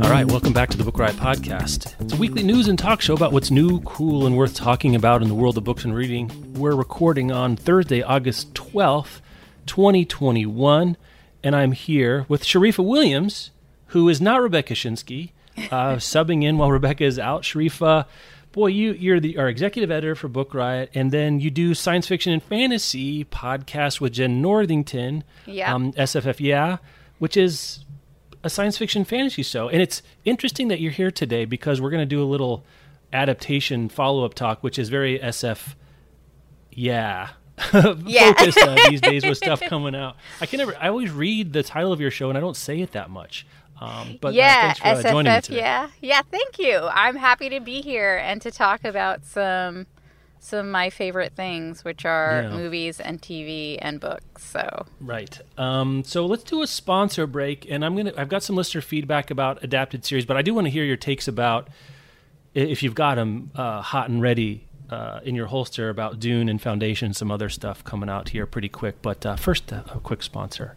All right, welcome back to the Book Riot Podcast. It's a weekly news and talk show about what's new, cool, and worth talking about in the world of books and reading. We're recording on Thursday, August 12th, 2021, and I'm here with Sharifa Williams, who is not Rebecca Schinsky, uh, subbing in while Rebecca is out. Sharifa, boy, you you're the our executive editor for Book Riot, and then you do science fiction and fantasy podcast with Jenn Northington, Yeah. um, SFF, yeah, which is a science fiction fantasy show. And it's interesting that you're here today because we're going to do a little adaptation follow up talk, which is very SF, yeah. Yeah. focused uh, these days with stuff coming out. I can never. I always read the title of your show and I don't say it that much. Um, but uh, yeah, thanks for uh, SFF. Yeah, yeah. Thank you. I'm happy to be here and to talk about some some of my favorite things, which are Yeah. movies and TV and books. So Right. Um, so let's do a sponsor break, and I'm gonna. I've got some listener feedback about adapted series, but I do want to hear your takes about if you've got them uh, hot and ready uh, in your holster about Dune and Foundation, some other stuff coming out here pretty quick. But uh, first, uh, a quick sponsor.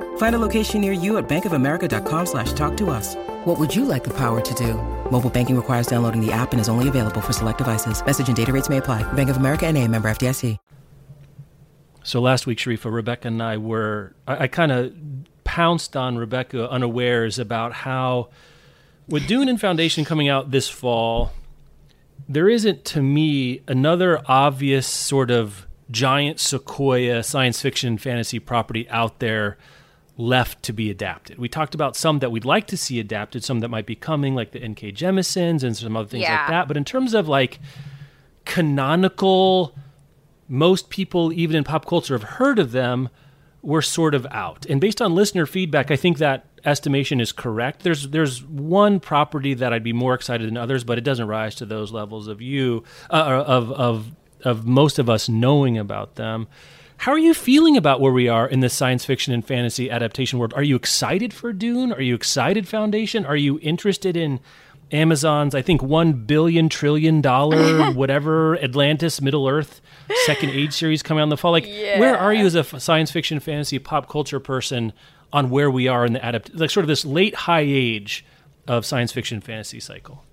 Find a location near you at bankofamerica.com slash talk to us. What would you like the power to do? Mobile banking requires downloading the app and is only available for select devices. Message and data rates may apply. Bank of America and a member FDIC. So last week, Sharifa, Rebecca, and I were. I, I kind of pounced on Rebecca unawares about how, with Dune and Foundation coming out this fall, there isn't to me another obvious sort of giant sequoia science fiction fantasy property out there left to be adapted. We talked about some that we'd like to see adapted, some that might be coming, like the N.K. Jemisons and some other things Yeah. like that. But in terms of like canonical, most people, even in pop culture, have heard of them, we're sort of out. And based on listener feedback, I think that estimation is correct. There's there's one property that I'd be more excited than others, but it doesn't rise to those levels of you uh, of of of most of us knowing about them. How are you feeling about where we are in the science fiction and fantasy adaptation world? Are you excited for Dune? Are you excited Foundation? Are you interested in Amazon's, I think, one billion trillion dollar whatever Atlantis Middle Earth second age series coming out in the fall? Like, where are you as a f- science fiction, fantasy, pop culture person on where we are in the adapt, like sort of this late high age of science fiction fantasy cycle?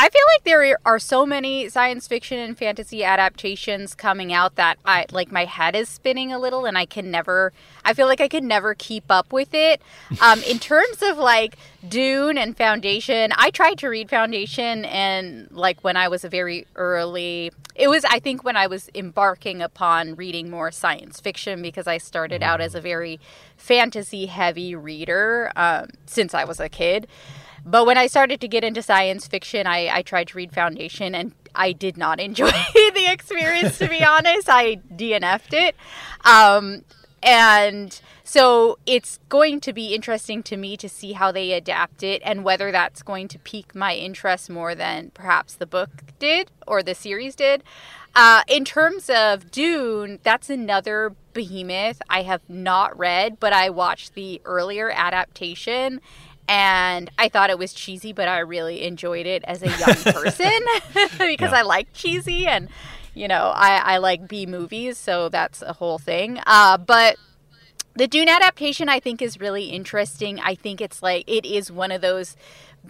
I feel like there are so many science fiction and fantasy adaptations coming out that I like my head is spinning a little and I can never I feel like I could never keep up with it. Um, in terms of like Dune and Foundation, I tried to read Foundation and like when I was a very early it was I think when I was embarking upon reading more science fiction because I started out as a very fantasy heavy reader um, since I was a kid. But when I started to get into science fiction, I, I tried to read Foundation and I did not enjoy the experience, to be honest. I DNF'd it. Um, and so it's going to be interesting to me to see how they adapt it and whether that's going to pique my interest more than perhaps the book did or the series did. Uh, in terms of Dune, that's another behemoth I have not read, but I watched the earlier adaptation and I thought it was cheesy, but I really enjoyed it as a young person because Yeah. I like cheesy and you know I, I like B movies, so that's a whole thing. Uh, but The Dune adaptation, I think, is really interesting. I think it's like it is one of those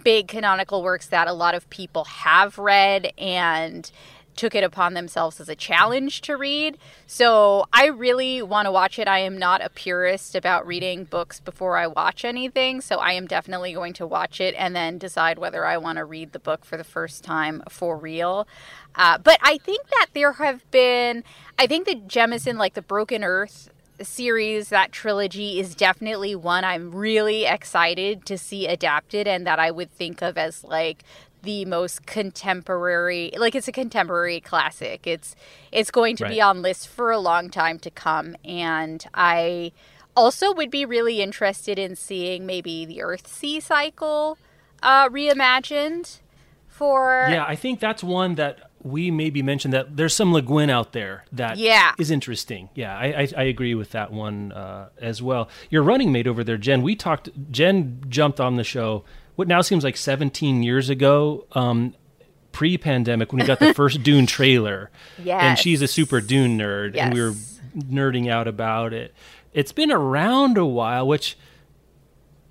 big canonical works that a lot of people have read and took it upon themselves as a challenge to read. So I really want to watch it. I am not a purist about reading books before I watch anything. So I am definitely going to watch it and then decide whether I want to read the book for the first time for real. Uh, but I think that there have been, I think that Jemisin, like the Broken Earth series, that trilogy is definitely one I'm really excited to see adapted and that I would think of as like the most contemporary like it's a contemporary classic it's it's going to right. be on lists for a long time to come and i also would be really interested in seeing maybe the Earthsea cycle uh, reimagined for yeah i think that's one that we maybe mentioned that there's some Le Guin out there that yeah. is interesting. Yeah, I, I, I agree with that one uh, as well. Your running mate over there, Jen. We talked. Jen jumped on the show what now seems like 17 years ago, um, pre-pandemic, when we got the first Dune trailer. Yes. And she's a super Dune nerd, yes. and we were nerding out about it. It's been around a while, which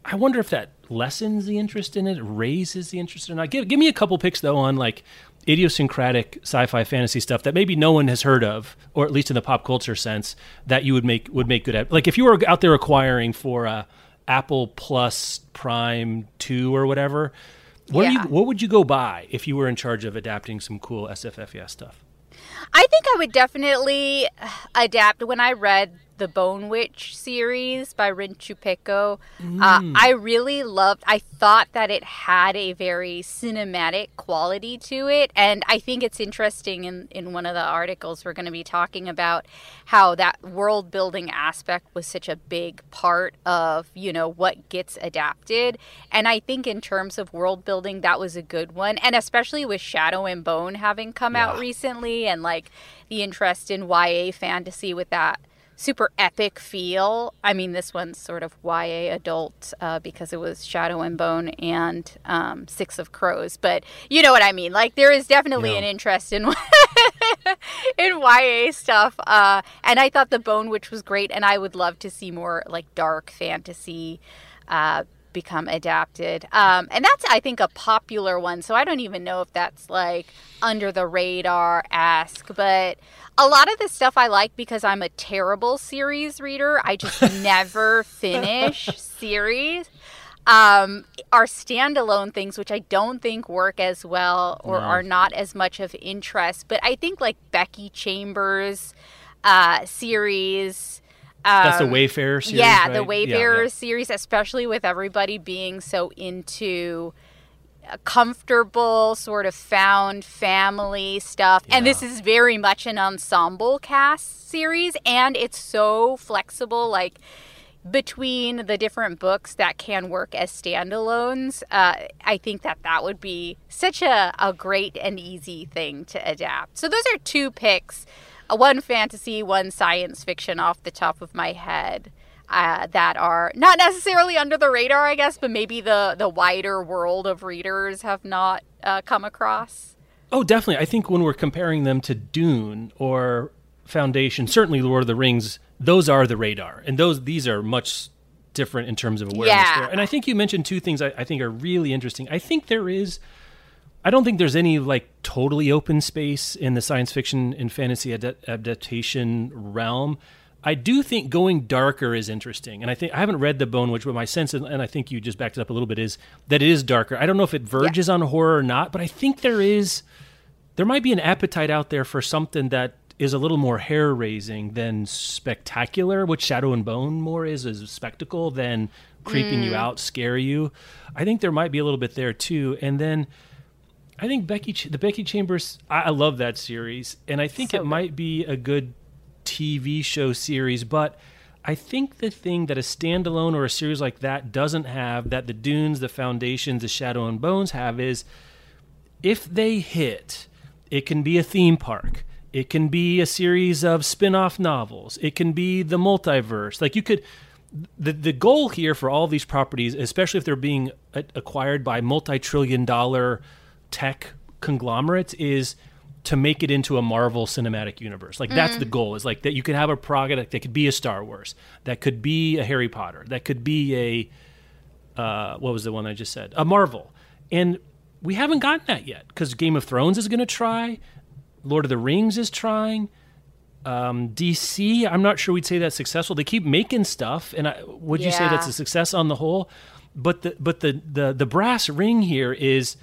I wonder if that lessens the interest in it, raises the interest or not. Give give me a couple picks though on like idiosyncratic sci-fi fantasy stuff that maybe no one has heard of, or at least in the pop culture sense, that you would make would make good. At. Like if you were out there acquiring for a Apple Plus Prime Two or whatever. What yeah. you, what would you go buy if you were in charge of adapting some cool SFFS stuff? I think I would definitely uh, adapt. When I read the Bone Witch series by Rin Chupeco. Uh, mm. Uh, I really loved. I thought that it had a very cinematic quality to it, and I think it's interesting. In in one of the articles, we're going to be talking about how that world building aspect was such a big part of you know what gets adapted, and I think in terms of world building, that was a good one, and especially with Shadow and Bone having come yeah. out recently, and like the interest in YA fantasy with that super epic feel. I mean, this one's sort of YA adult uh, because it was Shadow and Bone and um, Six of Crows, but you know what I mean. Like there is definitely yeah. an interest in in YA stuff, uh, and I thought the Bone Witch was great, and I would love to see more like dark fantasy. Uh, become adapted. Um, and that's, I think, a popular one. So I don't even know if that's like under the radar ask, but a lot of the stuff I like because I'm a terrible series reader. I just never finish series. Um, are standalone things, which I don't think work as well or no. are not as much of interest. But I think like Becky Chambers uh, series um, That's the Wayfarer series. Yeah, right? the Wayfarer yeah, yeah. series, especially with everybody being so into comfortable sort of found family stuff yeah. and this is very much an ensemble cast series and it's so flexible like between the different books that can work as standalones uh, i think that that would be such a, a great and easy thing to adapt so those are two picks one fantasy, one science fiction off the top of my head. Uh, that are not necessarily under the radar, I guess, but maybe the the wider world of readers have not uh, come across. Oh, definitely. I think when we're comparing them to Dune or Foundation, certainly Lord of the Rings, those are the radar, and those these are much different in terms of awareness. Yeah. There. And I think you mentioned two things I, I think are really interesting. I think there is I don't think there's any like totally open space in the science fiction and fantasy ad- adaptation realm. I do think going darker is interesting, and I think I haven't read the Bone Witch, but my sense, and I think you just backed it up a little bit, is that it is darker. I don't know if it verges yeah. on horror or not, but I think there is, there might be an appetite out there for something that is a little more hair raising than spectacular, which Shadow and Bone more is, is a spectacle than creeping mm. you out, scare you. I think there might be a little bit there too, and then I think Becky, the Becky Chambers, I, I love that series, and I think so it good. might be a good TV show series. But I think the thing that a standalone or a series like that doesn't have, that the Dunes, the Foundations, the Shadow and Bones have, is if they hit, it can be a theme park. It can be a series of spin-off novels. It can be the multiverse. Like you could the the goal here for all these properties, especially if they're being acquired by multi-trillion dollar tech conglomerates is to make it into a Marvel cinematic universe. Like that's the goal. Is like that you could have a product that could be a Star Wars, that could be a Harry Potter, that could be a uh, what was the one I just said? A Marvel. And we haven't gotten that yet because Game of Thrones is going to try, Lord of the Rings is trying. Um, DC, I'm not sure we'd say that's successful. They keep making stuff, and I, would you say that's a success on the whole? But the but the the the brass ring here is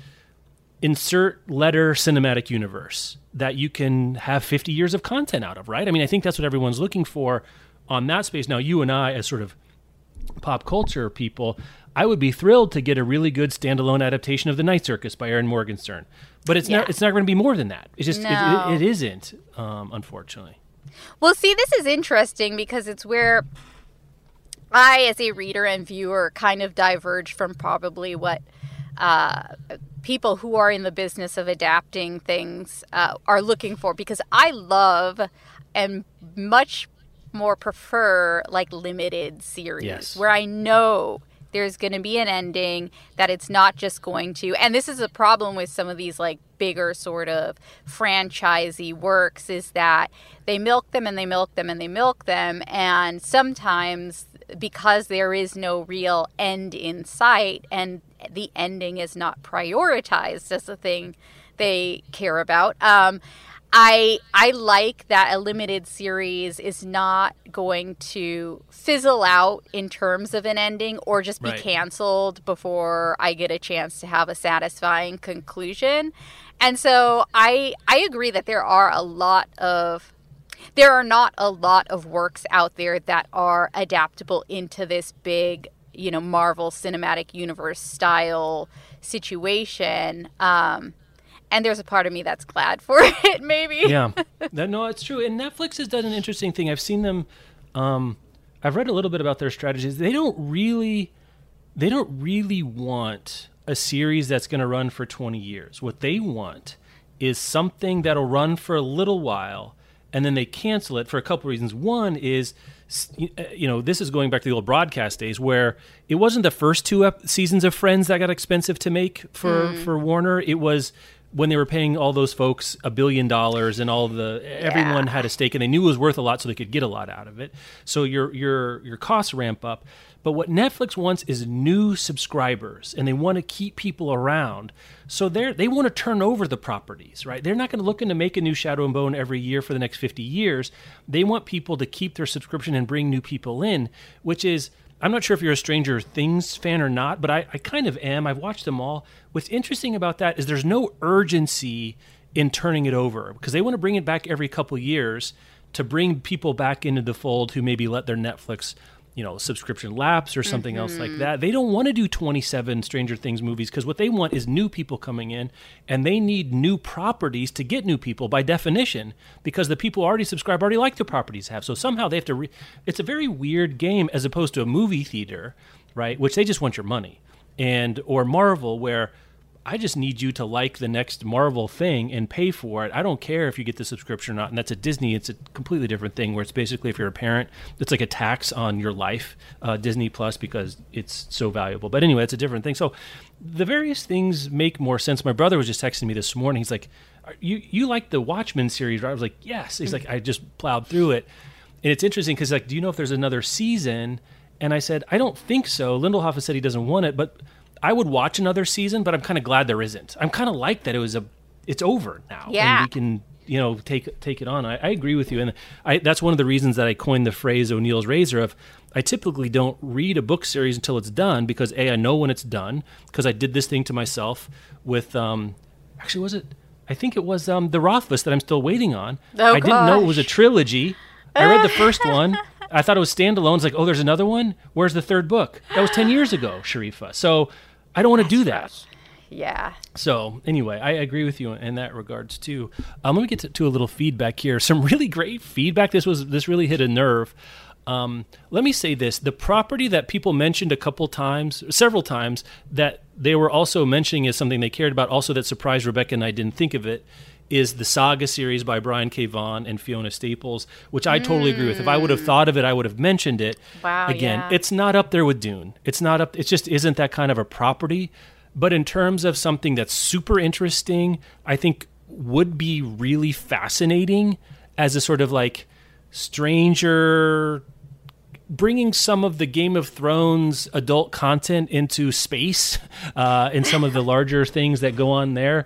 insert letter cinematic universe that you can have 50 years of content out of, right? I mean, I think that's what everyone's looking for on that space. Now, you and I, as sort of pop culture people, I would be thrilled to get a really good standalone adaptation of The Night Circus by Erin Morgenstern. But it's Yeah. not. It's not going to be more than that. It's just. it- No. it, it isn't. Um, unfortunately. Well, see, this is interesting because it's where I, as a reader and viewer, kind of diverge from probably what uh, people who are in the business of adapting things uh, are looking for. Because I love and much more prefer like limited series Yes. where I know there's going to be an ending that it's not just going to and this is a problem with some of these like bigger sort of franchisey works is that they milk them and they milk them and they milk them and sometimes because there is no real end in sight and the ending is not prioritized as a thing they care about um, I I like that a limited series is not going to fizzle out in terms of an ending or just be Right. canceled before I get a chance to have a satisfying conclusion. And so I I agree that there are a lot of there are not a lot of works out there that are adaptable into this big, you know, Marvel Cinematic Universe style situation. Um, and there's a part of me that's glad for it, maybe. yeah. That, no it's true. And netflix has done an interesting thing. I've seen them um, i've read a little bit about their strategies. They don't really they don't really want a series that's going to run for 20 years. What they want is something that'll run for a little while and then they cancel it for a couple reasons. One is Uh, you know this is going back to the old broadcast days where it wasn't the first two ep- seasons of friends that got expensive to make for mm. for warner. It was when they were paying all those folks a billion dollars and all the everyone had a stake and they knew it was worth a lot so they could get a lot out of it. So your your your costs ramp up but what netflix wants is new subscribers and they want to keep people around so they're they want to turn over the properties right they're not going to look to make a new shadow and bone every year for the next 50 years they want people to keep their subscription and bring new people in which is I'm not sure if you're a Stranger Things fan or not, but I, I kind of am. I've watched them all. What's interesting about that is there's no urgency in turning it over because they want to bring it back every couple years to bring people back into the fold who maybe let their Netflix, you know, subscription lapse or something else like mm-hmm. that. They don't want to do 27 Stranger Things movies because what they want is new people coming in and they need new properties to get new people by definition because the people already subscribe already like the properties have. So somehow they have to re- it's a very weird game as opposed to a movie theater, right? Which they just want your money. And or Marvel where I just need you to like the next Marvel thing and pay for it. I don't care if you get the subscription or not. And that's a Disney. It's a completely different thing where it's basically if you're a parent, it's like a tax on your life, uh, Disney Plus, because it's so valuable. But anyway, it's a different thing. So the various things make more sense. My brother was just texting me this morning. He's like, "Are "You you like the Watchmen series?" Right? I was like, "Yes." He's like, "I just plowed through it." And it's interesting because like, do you know if there's another season? And I said, I don't think so. Lindelof has said he doesn't want it, but I would watch another season. But I'm kind of glad there isn't. I'm kind of like that it was a, it's over now, Yeah. and we can you know take take it on. I, I agree with you, and I that's one of the reasons that I coined the phrase O'Neal's razor of. I typically don't read a book series until it's done because a I know when it's done because I did this thing to myself with um actually was it I think it was um the Rothfuss that I'm still waiting on. Oh, I didn't know it was a trilogy. I read the first one. I thought it was standalone. It's like, oh, there's another one. Where's the third book? That was ten years ago, Sharifa. So I don't want to do that. Yeah. So anyway, I agree with you in that regards too. Um, let me get to, to a little feedback here. Some really great feedback. This was this really hit a nerve. Um, let me say this: the property that people mentioned a couple times, several times, that they were also mentioning as something they cared about, also that surprised Rebecca and I didn't think of it, is the Saga series by Brian K. Vaughan and Fiona Staples, which I totally agree with. If I would have thought of it, I would have mentioned it. Wow, Again, yeah. it's not up there with Dune. It's not up. It just isn't that kind of a property. But in terms of something that's super interesting, I think would be really fascinating as a sort of like stranger bringing some of the Game of Thrones adult content into space uh, and some of the larger things that go on there.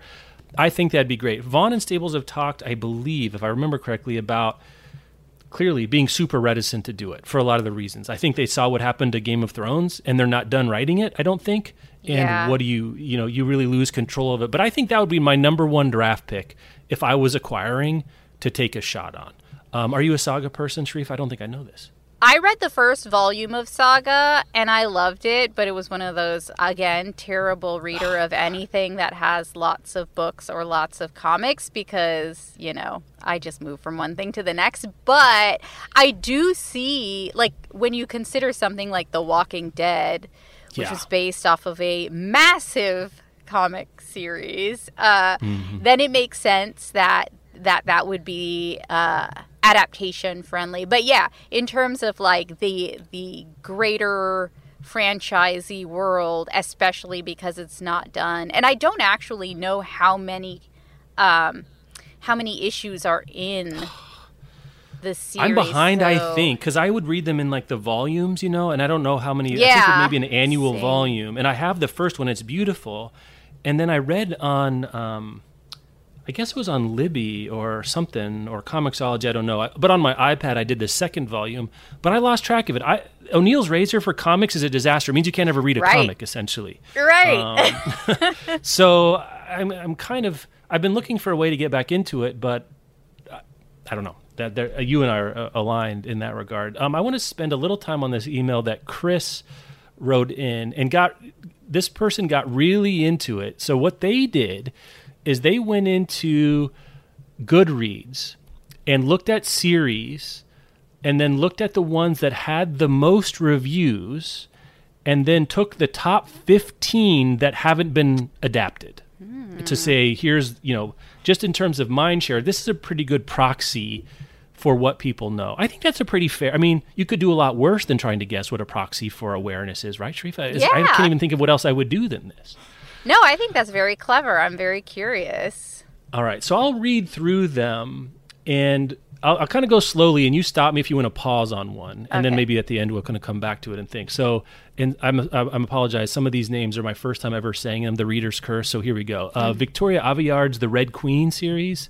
I think that'd be great. Vaughan and Staples have talked, I believe, if I remember correctly, about clearly being super reticent to do it for a lot of the reasons. I think they saw what happened to Game of Thrones and they're not done writing it, I don't think. And Yeah. what do you, you know, you really lose control of it. But I think that would be my number one draft pick if I was acquiring to take a shot on. Um, are you a saga person, Sharif? I don't think I know this. I read the first volume of Saga and I loved it, but it was one of those, again, terrible reader of anything that has lots of books or lots of comics because, you know, I just move from one thing to the next. But I do see, like, when you consider something like The Walking Dead, which Yeah. was based off of a massive comic series, uh, Mm-hmm. then it makes sense that that that would be uh, adaptation friendly. But yeah, in terms of like the the greater franchisee world, especially because it's not done, and I don't actually know how many um, how many issues are in the series. I'm behind, I think, because I would read them in like the volumes, you know, and I don't know how many. I think Yeah, maybe an annual same. volume, and I have the first one. It's beautiful, and then I read on, um, I guess it was on Libby or something or Comixology. I don't know, I- but on my iPad I did the second volume, but I lost track of it. I O'Neal's Razor for comics is a disaster. It means you can't ever read a Right. comic, essentially. Right. So I'm, I'm kind of I've been looking for a way to get back into it, but I, I don't know that uh, you and I are uh, aligned in that regard. Um, I want to spend a little time on this email that Chris wrote in and got this person got really into it. So what they did is they went into Goodreads and looked at series and then looked at the ones that had the most reviews and then took the top 15 that haven't been adapted to hmm. say here's you know just in terms of mind share this is a pretty good proxy for what people know. I think that's a pretty fair i mean you could do a lot worse than trying to guess what a proxy for awareness is right Sharifa? Is- i can't even think of what else i would do than this no, I think that's very clever. I'm very curious. All right, so I'll read through them, and I'll, I'll kind of go slowly, and you stop me if you want to pause on one, and then maybe at the end we'll kind of come back to it and think. So, and I'm I'm apologize. Some of these names are my first time ever saying them. The Reader's Curse. So here we go. Uh, Victoria Aveyard's The Red Queen series,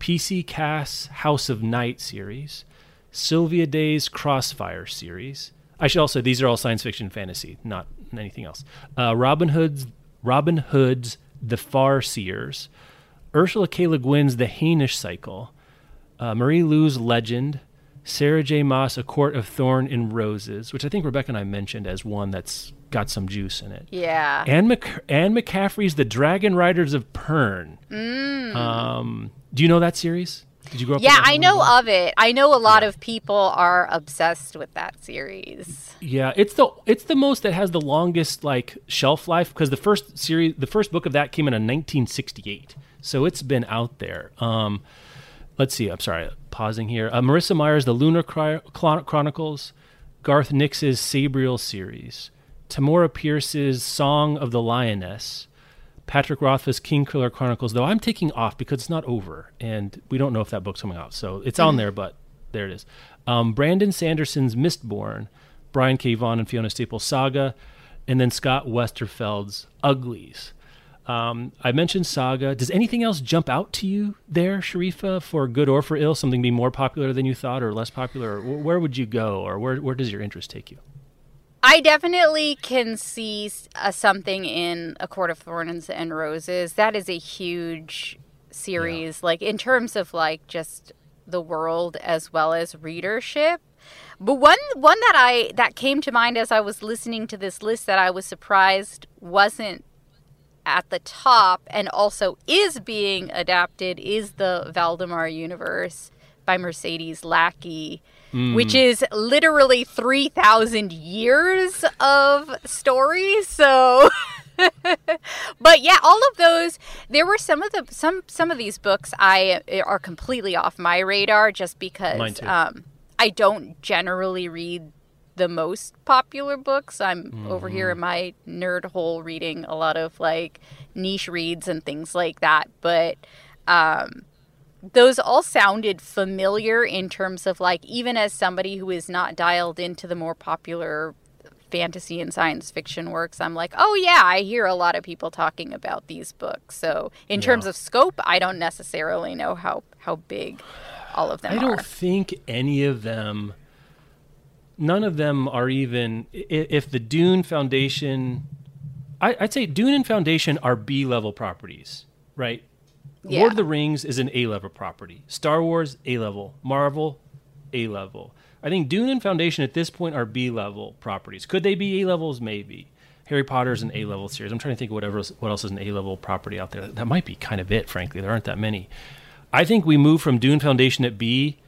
PC Cast House of Night series, Sylvia Day's Crossfire series. I should also these are all science fiction fantasy, not anything else. Uh, Robin Hobb's Robin Hobb's The Farseers, Ursula K. Le Guin's The Hainish Cycle, uh, Marie Lu's Legend, Sarah J. Maas, A Court of Thorn and Roses, which I think Rebecca and I mentioned as one that's got some juice in it. Yeah. Anne, Anne McCaffrey's The Dragonriders of Pern. Um, do you know that series? Did you grow up? Yeah, I know of it. I know a lot of people are obsessed with that series. Yeah, it's the it's the most that has the longest like shelf life because the first series, the first book of that came in in 1968, so it's been out there. Um, let's see. I'm sorry, pausing here. Uh, Marissa Meyer's, The Lunar Chron- Chronicles, Garth Nix's Sabriel series, Tamora Pierce's Song of the Lioness, Patrick Rothfuss Kingkiller Chronicles. Though I'm taking off because it's not over, and we don't know if that book's coming out, so it's on there, but there it is. Um, Brandon Sanderson's Mistborn, Brian K. Vaughan and Fiona Staples Saga, and then Scott Westerfeld's Uglies. Um, I mentioned Saga. Does anything else jump out to you there, Sharifa, for good or for ill? Something be more popular than you thought, or less popular? Or where would you go, or where where does your interest take you? I definitely can see uh, something in A Court of Thorns and Roses. That is a huge series, like in terms of like just the world as well as readership. But one one that I that came to mind as I was listening to this list that I was surprised wasn't at the top and also is being adapted is the Valdemar universe by Mercedes Lackey, which is literally 3,000 years of story. So. but yeah, all of those there were some of the some some of these books I are completely off my radar just because um I don't generally read the most popular books. I'm over here in my nerd hole reading a lot of like niche reads and things like that. But um, those all sounded familiar in terms of like even as somebody who is not dialed into the more popular fantasy and science fiction works i'm like oh yeah i hear a lot of people talking about these books. So in yeah. terms of scope i don't necessarily know how how big all of them i don't think any of them none of them are even if the dune foundation I, would say dune and foundation are b level properties right yeah. lord of the rings is an a level property star wars a level marvel a level I think Dune and Foundation at this point are B level properties. Could they be A levels? Maybe. Harry Potter is an A level series. I'm trying to think of whatever else, what else is an A level property out there. That might be kind of it, frankly. There aren't that many. I think we move from Dune Foundation at B,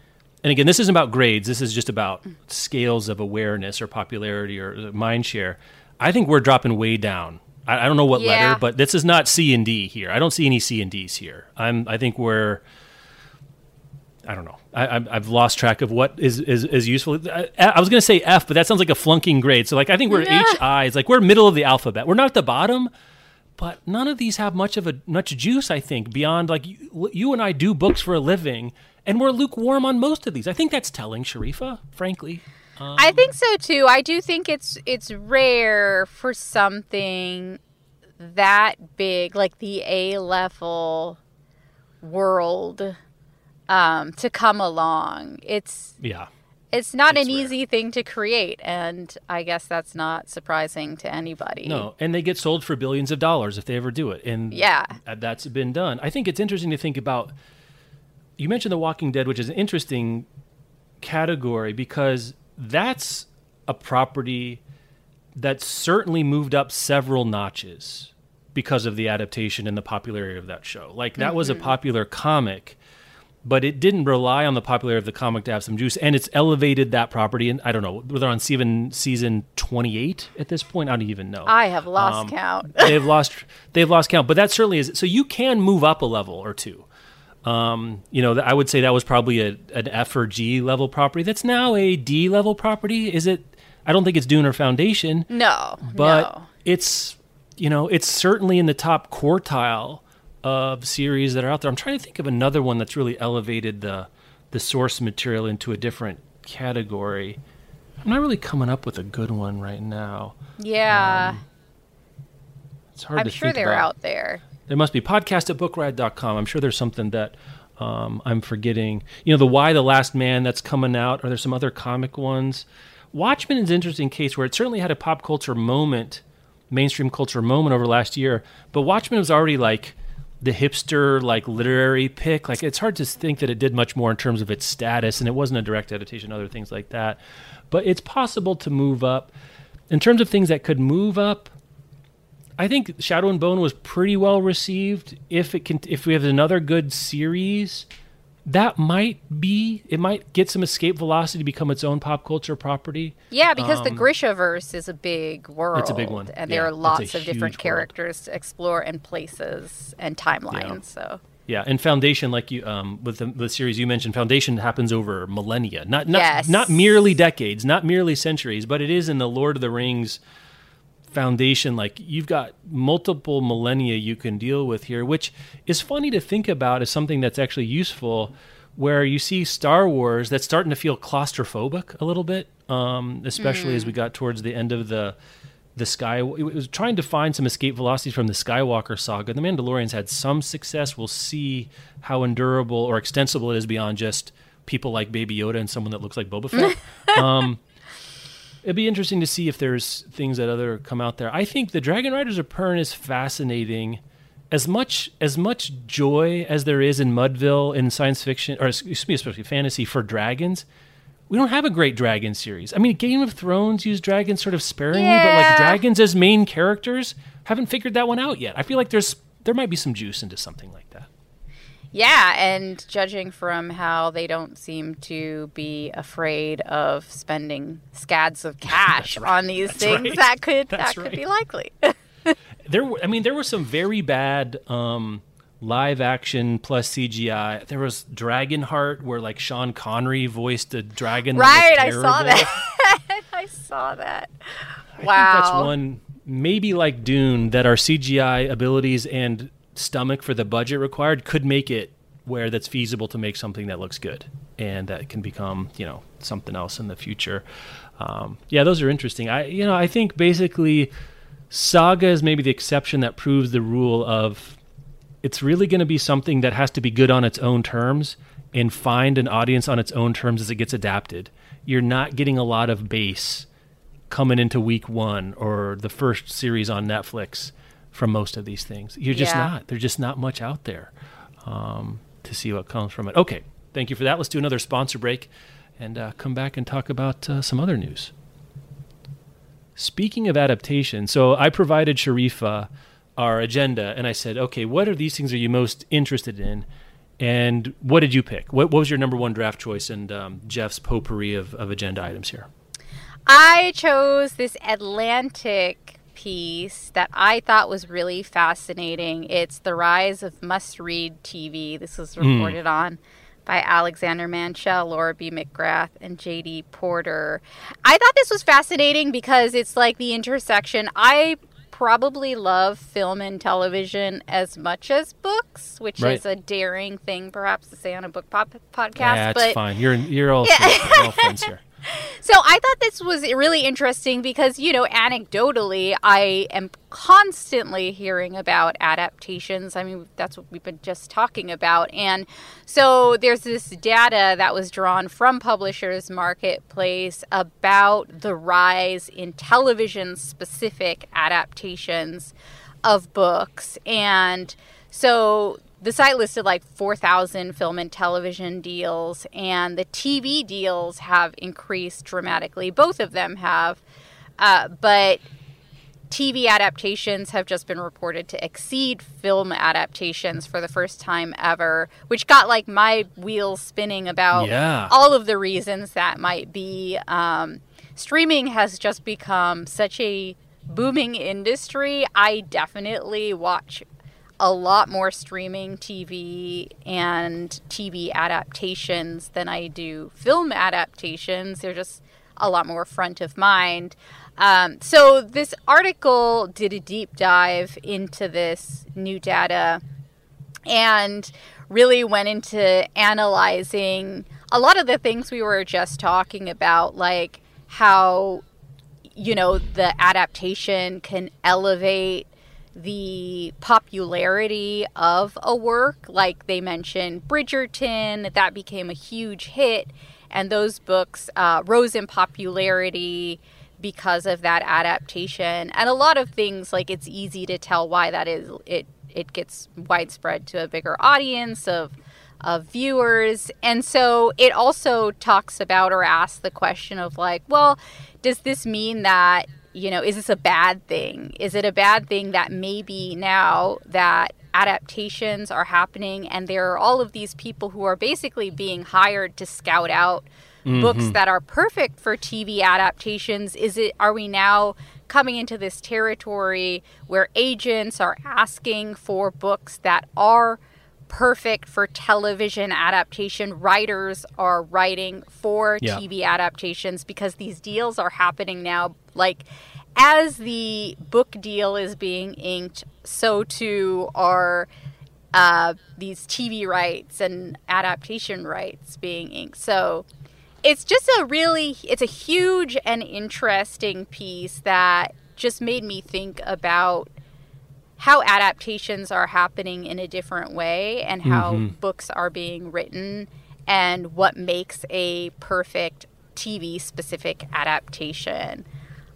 and again, this isn't about grades. This is just about scales of awareness or popularity or mind share. I think we're dropping way down. I, I don't know what yeah. letter, but this is not C and D here. I don't see any C and Ds here. I'm. I think we're I don't know. I, have lost track of what is is, is useful. Uh, I, I was going to say F, but that sounds like a flunking grade. So like I think we're yeah. H I. It's like we're middle of the alphabet. We're not at the bottom, but none of these have much of a much juice. I think beyond like you, you and I do books for a living, and we're lukewarm on most of these. I think that's telling, Sharifa. Frankly. Um, I think so too. I do think it's it's rare for something that big, like the A level world um, to come along. It's yeah. It's not it's an rare. easy thing to create, and I guess that's not surprising to anybody. No, and they get sold for billions of dollars if they ever do it, and yeah, that's been done. I think it's interesting to think about. You mentioned The Walking Dead, which is an interesting category because that's a property that certainly moved up several notches because of the adaptation and the popularity of that show. Like that mm-hmm. was a mm-hmm. popular comic but it didn't rely on the popularity of the comic to have some juice, and it's elevated that property. And I don't know, they're on season season twenty eight at this point. I don't even know. I have lost um, count. they've lost they've lost count, but that certainly is. So you can move up a level or two. Um, you know, I would say that was probably a, an F or G level property. That's now a D level property. Is it? I don't think it's Dune or Foundation. No, but no. it's you know it's certainly in the top quartile of series that are out there. I'm trying to think of another one that's really elevated the the source material into a different category. I'm not really coming up with a good one right now. Yeah. Um, it's hard I'm sure they're about. out there. There must be podcast at bookriot.com. I'm sure there's something that um, I'm forgetting. You know, the Y: The Last Man that's coming out. Are there some other comic ones? Watchmen is an interesting case where it certainly had a pop culture moment, mainstream culture moment over last year, but Watchmen was already like the hipster like literary pick. Like it's hard to think that it did much more in terms of its status, and it wasn't a direct adaptation, other things like that. But it's possible to move up. In terms of things that could move up, I think Shadow and Bone was pretty well received. If it can, if we have another good series, that might be it might get some escape velocity to become its own pop culture property. Yeah, because um, the Grishaverse is a big world. It's a big one, and yeah, there are lots of different characters to explore and places and timelines. Yeah. So yeah, and Foundation, like you, um, with the, the, series you mentioned, Foundation happens over millennia, not not yes. not merely decades, not merely centuries, but it is in the Lord of the Rings foundation like you've got multiple millennia you can deal with here which is funny to think about as something that's actually useful where you see star wars that's starting to feel claustrophobic a little bit um, especially mm. as we got towards the end of the the sky it was trying to find some escape velocity from the skywalker saga. The mandalorians had some success. We'll see how endurable or extensible it is beyond just people like baby yoda and someone that looks like boba fett. Um, it'd be interesting to see if there's things that other come out there. I think the Dragonriders of Pern is fascinating. As much as much joy as there is in Mudville in science fiction, or excuse me, especially fantasy for dragons, we don't have a great dragon series. I mean, Game of Thrones used dragons sort of sparingly, yeah. but like dragons as main characters, haven't figured that one out yet. I feel like there's there might be some juice into something like that. Yeah, and judging from how they don't seem to be afraid of spending scads of cash right. on these That's things, right. that could That's that right. could be likely. there, were, I mean, there were some very bad um, live action plus CGI. There was Dragonheart, where like Sean Connery voiced a dragon. Right, I saw that. I saw that. I wow, that's one maybe like Dune that our CGI abilities and stomach for the budget required could make it where that's feasible to make something that looks good and that can become you know something else in the future. Um, yeah, those are interesting. I you know I think basically Saga is maybe the exception that proves the rule of it's really going to be something that has to be good on its own terms and find an audience on its own terms as it gets adapted. You're not getting a lot of base coming into week one or the first series on Netflix from most of these things. You're just Yeah. not. There's just not much out there um, to see what comes from it. Okay, thank you for that. Let's do another sponsor break and uh, come back and talk about uh, some other news. Speaking of adaptation, so I provided Sharifa our agenda and I said, okay, what are these things are you most interested in? And what did you pick? What, what was your number one draft choice and um, Jeff's potpourri of, of agenda items here? I chose this Atlantic piece that I thought was really fascinating. It's The Rise of Must Read TV. This was hmm. reported on by Alexander Manshel, Laura B. McGrath, and J.D. Porter. I thought this was fascinating because it's like the intersection. I probably love film and television as much as books, which Right. is a daring thing perhaps to say on a book pop- podcast. That's but fine. You're you're all, all friends here. So I thought this was really interesting because, you know, anecdotally, I am constantly hearing about adaptations. I mean, that's what we've been just talking about. And so there's this data that was drawn from Publishers Marketplace about the rise in television specific adaptations of books. And so the site listed like 4,000 film and television deals, and the TV deals have increased dramatically. Both of them have. Uh, but TV adaptations have just been reported to exceed film adaptations for the first time ever, which got like my wheels spinning about Yeah. all of the reasons that might be. Um, streaming has just become such a booming industry. I definitely watch a lot more streaming TV and TV adaptations than I do film adaptations. They're just a lot more front of mind. Um, so, this article did a deep dive into this new data and really went into analyzing a lot of the things we were just talking about, like how, you know, the adaptation can elevate the popularity of a work. Like they mentioned Bridgerton, that became a huge hit, and those books uh, rose in popularity because of that adaptation. And a lot of things, like it's easy to tell why that is. It it gets widespread to a bigger audience of of viewers. And so it also talks about or asks the question of like, well, does this mean that, you know, is this a bad thing? Is it a bad thing that maybe now that adaptations are happening and there are all of these people who are basically being hired to scout out mm-hmm. books that are perfect for TV adaptations is it are we now coming into this territory where agents are asking for books that are perfect for television adaptation writers are writing for Yeah. TV adaptations because these deals are happening now like as the book deal is being inked so too are uh, these TV rights and adaptation rights being inked. So it's just a really it's a huge and interesting piece that just made me think about how adaptations are happening in a different way and how books are being written and what makes a perfect TV specific adaptation.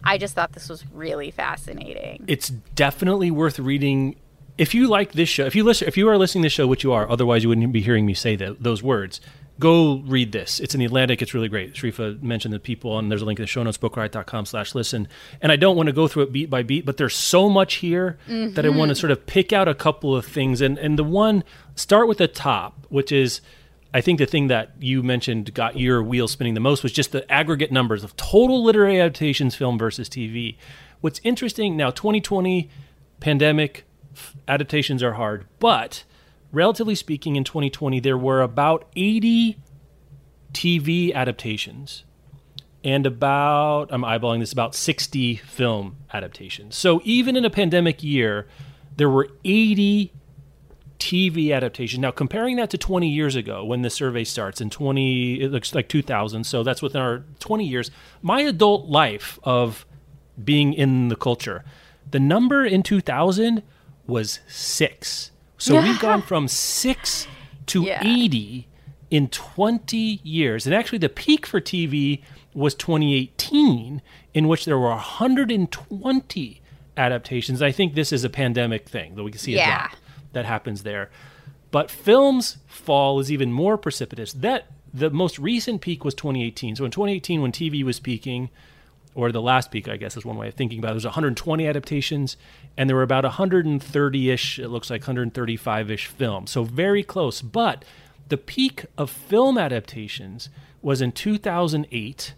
I just thought this was really fascinating. it's definitely worth reading. If you like this show if you listen if you are listening to this show which you are otherwise you wouldn't be hearing me say that, those words go read this. It's in the atlantic. It's really great. Sharifa mentioned the people and there's a link in the show notes bookriot.com slash listen. And i don't want to go through it beat by beat but there's so much here that i want to mm-hmm. sort of pick out a couple of things. And and the one start with the top which is I think the thing that you mentioned got your wheel spinning the most was just the aggregate numbers of total literary adaptations, film versus TV. What's interesting now, 2020 pandemic adaptations are hard, but relatively speaking, in 2020 there were about 80 TV adaptations and about I'm eyeballing this about 60 film adaptations. So even in a pandemic year, there were 80 TV adaptation. Now, comparing that to 20 years ago when the survey starts in 20, it looks like 2000. So that's within our 20 years. My adult life of being in the culture, the number in 2000 was six. So we've gone from six to Yeah. 80 in 20 years. And actually, the peak for TV was 2018, in which there were 120 adaptations. I think this is a pandemic thing that we can see a Yeah. drop that happens there. But film's fall is even more precipitous. That the most recent peak was 2018. So in 2018, when TV was peaking, or the last peak, I guess is one way of thinking about it, there was 120 adaptations, and there were about 130-ish, it looks like 135-ish films. So very close. But the peak of film adaptations was in 2008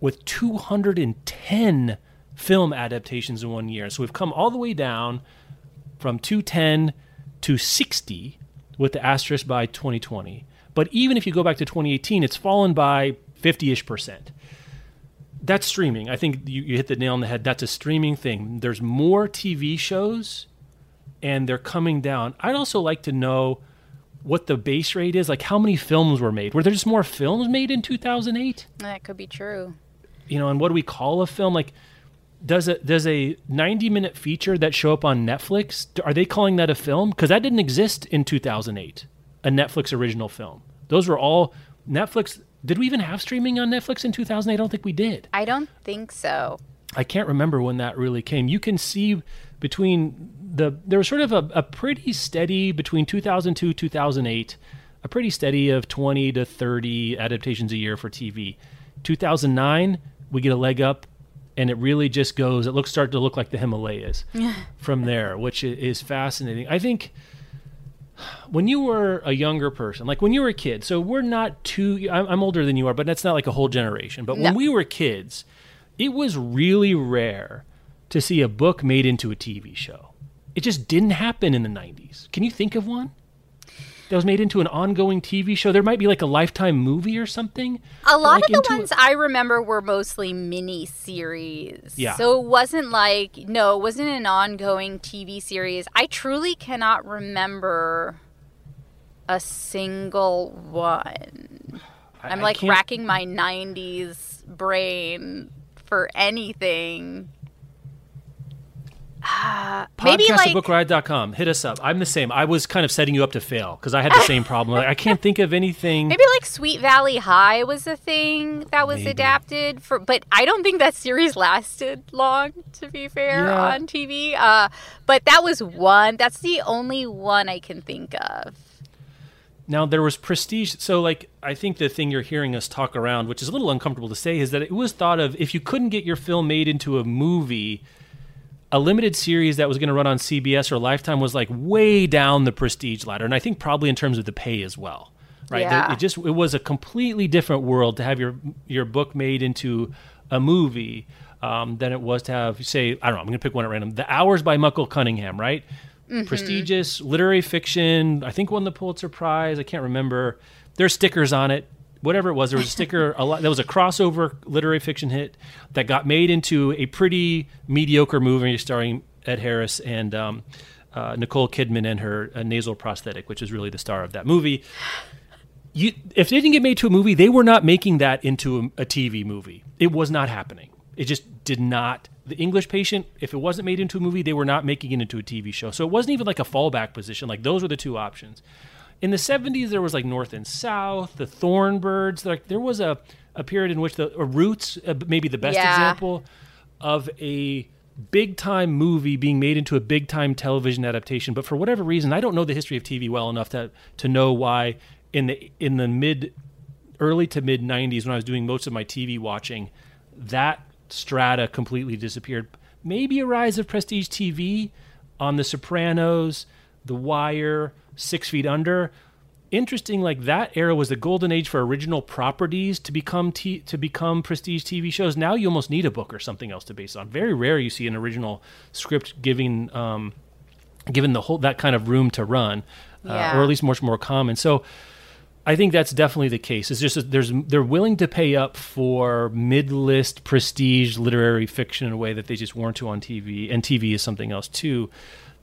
with 210 film adaptations in one year. So we've come all the way down from 210 to 60 with the asterisk by 2020. But even if you go back to 2018, it's fallen by 50 ish percent. That's streaming. I think you, you hit the nail on the head. That's a streaming thing. There's more TV shows and they're coming down. I'd also like to know what the base rate is, like how many films were made. Were there just more films made in 2008? That could be true. you know, and what do we call a film? Like, does a does a ninety minute feature that show up on Netflix? Are they calling that a film? Because that didn't exist in two thousand eight. A Netflix original film. Those were all Netflix. Did we even have streaming on Netflix in two thousand eight? I don't think we did. I don't think so. I can't remember when that really came. You can see between the there was sort of a, a pretty steady between 2002 2008 a pretty steady of 20 to 30 adaptations a year for TV. 2009 we get a leg up and it really just goes it looks start to look like the Himalayas from there, which is fascinating. I think when you were a younger person, like when you were a kid, so we're not too, I'm, I'm older than you are, but that's not like a whole generation. But when we were kids, it was really rare to see a book made into a TV show. It just didn't happen in the 90s. Can you think of one that was made into an ongoing TV show? There might be like a lifetime movie or something. A lot like, of the ones I remember were mostly mini series. Yeah. So it wasn't like no, it wasn't an ongoing TV series. I truly cannot remember a single one. I- I'm like racking my 90s brain for anything. Ah, maybe Podcast like. Hit us up. I'm the same. I was kind of setting you up to fail because I had the same problem. Like, I can't think of anything. Maybe like Sweet Valley High was a thing that was Maybe. adapted for, but I don't think that series lasted long. To be fair, Yeah. on TV, uh, but that was one. That's the only one I can think of. Now there was prestige. So like I think the thing you're hearing us talk around, which is a little uncomfortable to say, is that it was thought of if you couldn't get your film made into a movie, a limited series that was going to run on CBS or Lifetime was like way down the prestige ladder, and I think probably in terms of the pay as well. Right? Yeah. It just it was a completely different world to have your your book made into a movie um, than it was to have say I don't know I'm going to pick one at random. The Hours by Michael Cunningham, right? Prestigious literary fiction. I think won the Pulitzer Prize. I can't remember. There's stickers on it. Whatever it was, there was a sticker. a lot, there was a crossover literary fiction hit that got made into a pretty mediocre movie starring Ed Harris and um, uh, Nicole Kidman and her uh, nasal prosthetic, which is really the star of that movie. You, if they didn't get made to a movie, they were not making that into a, a TV movie. It was not happening. It just did not. The English Patient, if it wasn't made into a movie, they were not making it into a TV show. So it wasn't even like a fallback position. Like those were the two options. In the 70s, there was like North and South, the Thorn Birds. Like there was a, a period in which the uh, Roots, uh, maybe the best Yeah. example of a big time movie being made into a big time television adaptation. But for whatever reason, I don't know the history of TV well enough to to know why in the in the mid early to mid 90s when I was doing most of my TV watching, that strata completely disappeared. Maybe a rise of prestige TV on The Sopranos, The Wire, Six Feet Under. Interesting, like that era was the golden age for original properties to become t- to become prestige TV shows. Now you almost need a book or something else to base on. Very rare you see an original script giving um, given the whole that kind of room to run, uh, Yeah. or at least much more common. So I think that's definitely the case. It's just there's they're willing to pay up for mid-list prestige literary fiction in a way that they just weren't to on TV, and TV is something else too.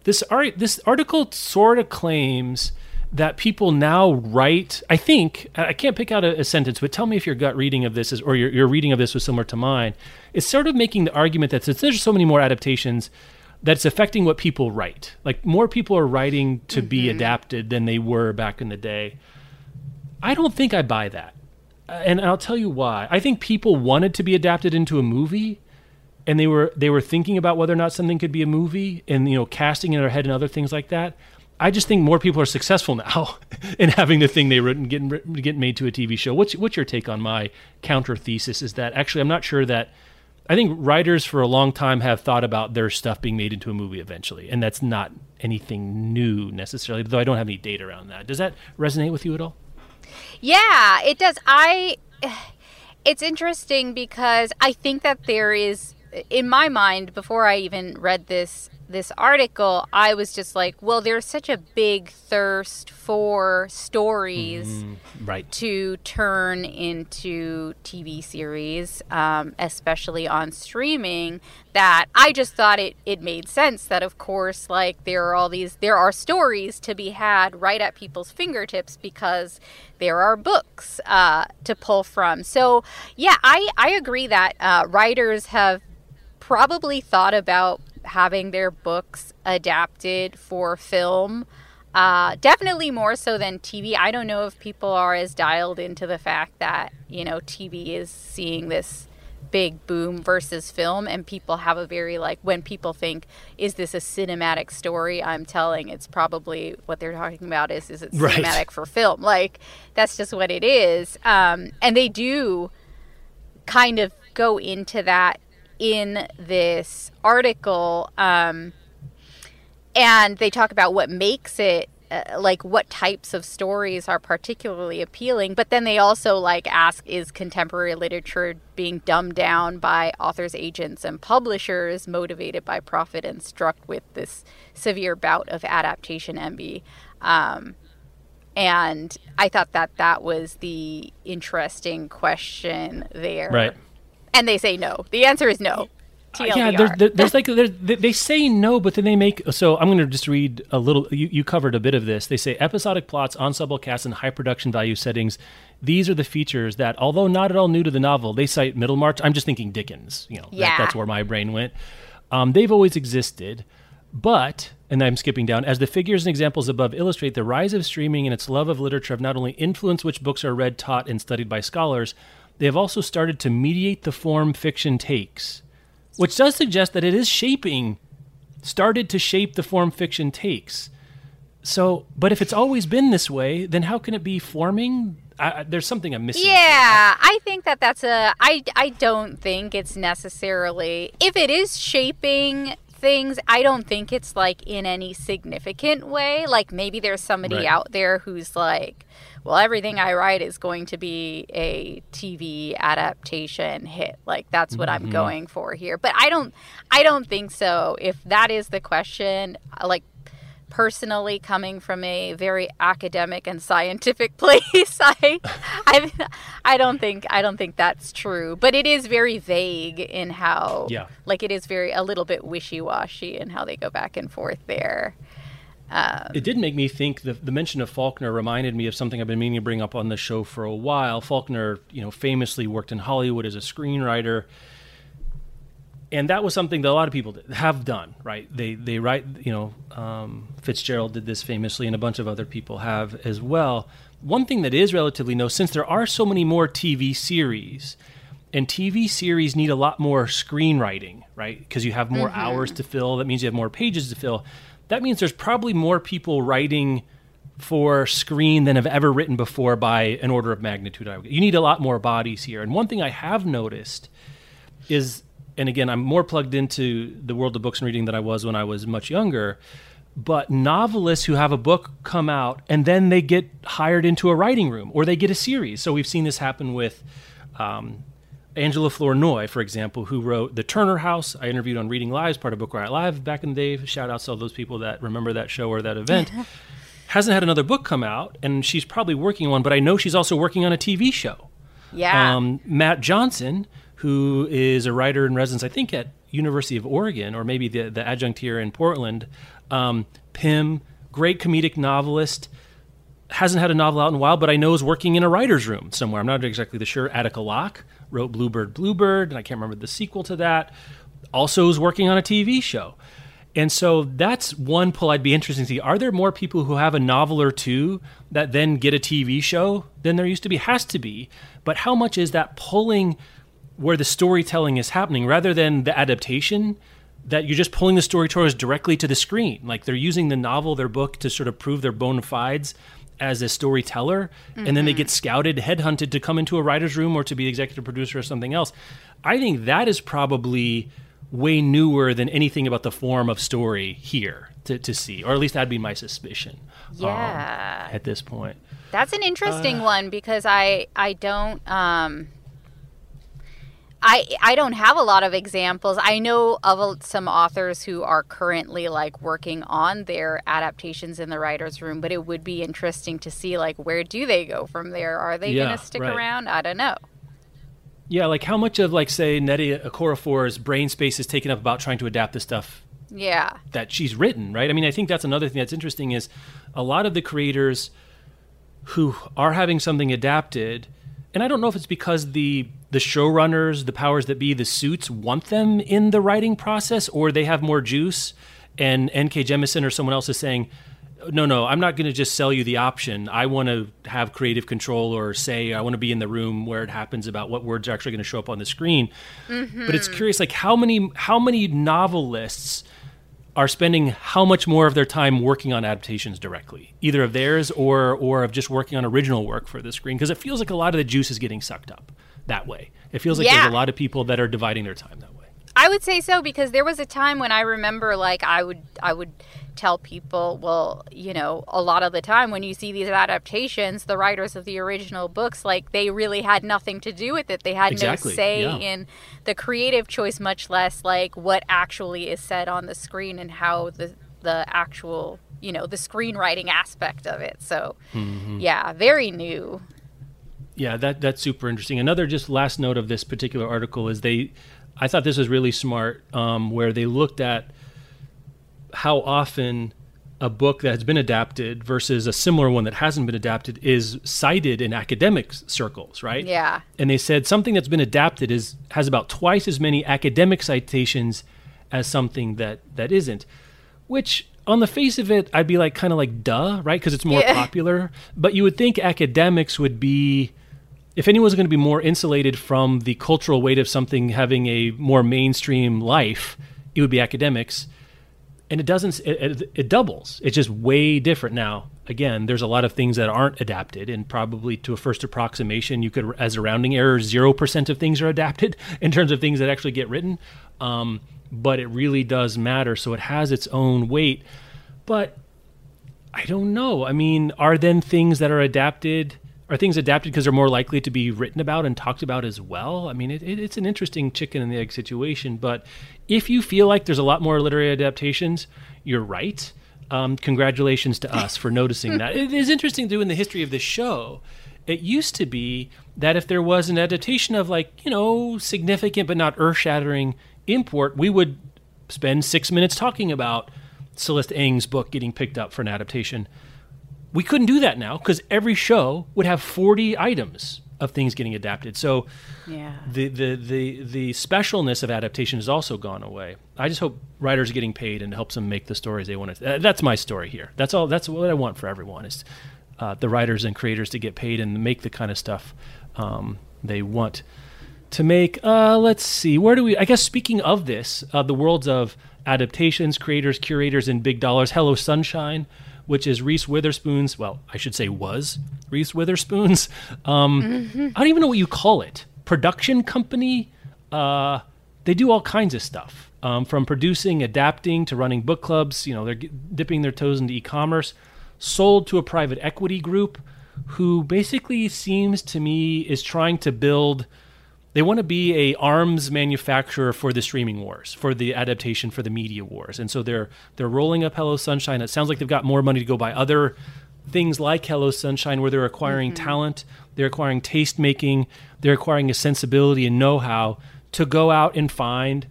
This art this article sort of claims that people now write. I think I can't pick out a, a, sentence, but tell me if your gut reading of this is, or your, your reading of this was similar to mine. It's sort of making the argument that since there's so many more adaptations, that's affecting what people write. Like more people are writing to mm-hmm. be adapted than they were back in the day. I don't think I buy that. And I'll tell you why. I think people wanted to be adapted into a movie and they were they were thinking about whether or not something could be a movie and you know casting in their head and other things like that. I just think more people are successful now in having the thing they written getting get made to a TV show. What's what's your take on my counter thesis? Is that actually I'm not sure that I think writers for a long time have thought about their stuff being made into a movie eventually, and that's not anything new necessarily. Though I don't have any data around that. Does that resonate with you at all? Yeah, it does. I. It's interesting because I think that there is, in my mind, before I even read this this article, I was just like, well, there's such a big thirst for stories mm, right. to turn into TV series, um, especially on streaming, that I just thought it, it made sense that, of course, like there are all these, there are stories to be had right at people's fingertips because there are books uh, to pull from. So, yeah, I, I agree that uh, writers have probably thought about having their books adapted for film. Uh, definitely more so than TV. I don't know if people are as dialed into the fact that, you know, TV is seeing this big boom versus film and people have a very like when people think is this a cinematic story i'm telling it's probably what they're talking about is is it cinematic right. for film like that's just what it is um, and they do kind of go into that in this article, um, and they talk about what makes it uh, like what types of stories are particularly appealing but then they also like ask is contemporary literature being dumbed down by authors agents and publishers motivated by profit and struck with this severe bout of adaptation envy um, and i thought that that was the interesting question there. Right and they say no. The answer is no. TLDR. Yeah, there's, there's like there's, they say no, but then they make. So I'm going to just read a little. You, you covered a bit of this. They say episodic plots, ensemble casts, and high production value settings. These are the features that, although not at all new to the novel, they cite Middlemarch. I'm just thinking Dickens. You know, yeah. that, that's where my brain went. Um, they've always existed, but and I'm skipping down. As the figures and examples above illustrate, the rise of streaming and its love of literature have not only influenced which books are read, taught, and studied by scholars they have also started to mediate the form fiction takes, which does suggest that it is shaping, started to shape the form fiction takes. So, but if it's always been this way, then how can it be forming? I, there's something I'm missing. Yeah, I think that that's a. I I don't think it's necessarily if it is shaping things. I don't think it's like in any significant way. Like maybe there's somebody right. out there who's like, well, everything I write is going to be a TV adaptation hit. Like that's what mm-hmm. I'm going for here. But I don't I don't think so. If that is the question, like personally coming from a very academic and scientific place I, I i don't think i don't think that's true. But it is very vague in how yeah. like it is very a little bit wishy-washy in how they go back and forth there. Um, it did make me think the, the mention of Faulkner reminded me of something I've been meaning to bring up on the show for a while. Faulkner, you know, famously worked in Hollywood as a screenwriter, and that was something that a lot of people have done. Right? They they write. You know, um, Fitzgerald did this famously, and a bunch of other people have as well. One thing that is relatively new, since there are so many more TV series, and TV series need a lot more screenwriting, right? Because you have more mm-hmm. hours to fill. That means you have more pages to fill that means there's probably more people writing for screen than have ever written before by an order of magnitude. You need a lot more bodies here. And one thing I have noticed is, and again, I'm more plugged into the world of books and reading than I was when I was much younger. But novelists who have a book come out and then they get hired into a writing room or they get a series. So we've seen this happen with um, Angela Flournoy, for example, who wrote The Turner House. I interviewed on Reading Lives, part of Book Riot Live back in the day. Shout out to all those people that remember that show or that event. Hasn't had another book come out, and she's probably working on one, but I know she's also working on a TV show. Yeah. Um, Mat Johnson, who is a writer in residence, I think at University of Oregon, or maybe the the adjunct here in Portland. Um, Pym, great comedic novelist, hasn't had a novel out in a while, but I know is working in a writer's room somewhere. I'm not exactly sure. Attica Locke wrote Bluebird, Bluebird, and I can't remember the sequel to that. Also is working on a TV show. And so that's one pull I'd be interested to see. Are there more people who have a novel or two that then get a TV show than there used to be? Has to be. But how much is that pulling where the storytelling is happening rather than the adaptation? That you're just pulling the storytellers directly to the screen. Like they're using the novel, their book, to sort of prove their bona fides as a storyteller, mm-hmm. and then they mm-hmm. get scouted, headhunted to come into a writer's room or to be executive producer or something else. I think that is probably way newer than anything about the form of story here to, to see, or at least that'd be my suspicion. Um, yeah. Um, at this point, that's an interesting uh, one because I I don't um I I don't have a lot of examples. I know of some authors who are currently like working on their adaptations in the writers' room, but it would be interesting to see like where do they go from there? Are they yeah, going to stick right. around? I don't know. Yeah, like how much of like say Nnedi Okorafor's brain space is taken up about trying to adapt this stuff yeah that she's written, right? I mean, I think that's another thing that's interesting is a lot of the creators who are having something adapted and I don't know if it's because the the showrunners, the powers that be, the suits want them in the writing process, or they have more juice, and N.K. Jemisin or someone else is saying, no, no, I'm not going to just sell you the option. I want to have creative control or say I want to be in the room where it happens about what words are actually going to show up on the screen. Mm-hmm. But it's curious, like how many how many novelists are spending how much more of their time working on adaptations directly, either of theirs or or of just working on original work for the screen? Because it feels like a lot of the juice is getting sucked up that way. It feels like yeah. there's a lot of people that are dividing their time that way. I would say so because there was a time when I remember like I would I would tell people, well, you know, a lot of the time when you see these adaptations, the writers of the original books, like they really had nothing to do with it. They had exactly. no say yeah. in the creative choice, much less like what actually is said on the screen and how the the actual, you know, the screenwriting aspect of it. So, mm-hmm. yeah, very new. Yeah, that that's super interesting. Another just last note of this particular article is they, I thought this was really smart, um, where they looked at how often a book that has been adapted versus a similar one that hasn't been adapted is cited in academic circles, right? Yeah. And they said something that's been adapted is has about twice as many academic citations as something that that isn't, which on the face of it, I'd be like kind of like duh, right? Because it's more yeah. popular. But you would think academics would be, if anyone's going to be more insulated from the cultural weight of something having a more mainstream life, it would be academics. And it doesn't it, it, doubles. It's just way different. Now again there's a lot of things that aren't adapted and probably to a first approximation you could as a rounding error 0% of things are adapted in terms of things that actually get written. Um, but it really does matter. So it has its own weight. But i don't know. I mean are then things that are adapted are things adapted because they're more likely to be written about and talked about as well? I mean, it, it, it's an interesting chicken and the egg situation. But if you feel like there's a lot more literary adaptations, you're right. Um, congratulations to us for noticing that. It is interesting, too, in the history of this show. It used to be that if there was an adaptation of, like, you know, significant but not earth shattering import, we would spend six minutes talking about Celeste Ng's book getting picked up for an adaptation we couldn't do that now because every show would have 40 items of things getting adapted. So yeah. the, the, the, the specialness of adaptation has also gone away. I just hope writers are getting paid and it helps them make the stories they want to. Uh, that's my story here. That's all. That's what I want for everyone is uh, the writers and creators to get paid and make the kind of stuff um, they want to make. Uh, let's see. Where do we? I guess speaking of this, uh, the worlds of adaptations, creators, curators, and big dollars. Hello, Sunshine which is Reese Witherspoon's. Well, I should say was Reese Witherspoon's. Um, mm-hmm. I don't even know what you call it. Production company. Uh, they do all kinds of stuff, um, from producing, adapting to running book clubs. You know, they're dipping their toes into e-commerce. Sold to a private equity group, who basically seems to me is trying to build they want to be a arms manufacturer for the streaming wars, for the adaptation for the media wars. And so they're they're rolling up Hello Sunshine. It sounds like they've got more money to go buy other things like Hello Sunshine where they're acquiring mm-hmm. talent, they're acquiring taste making, they're acquiring a sensibility and know-how to go out and find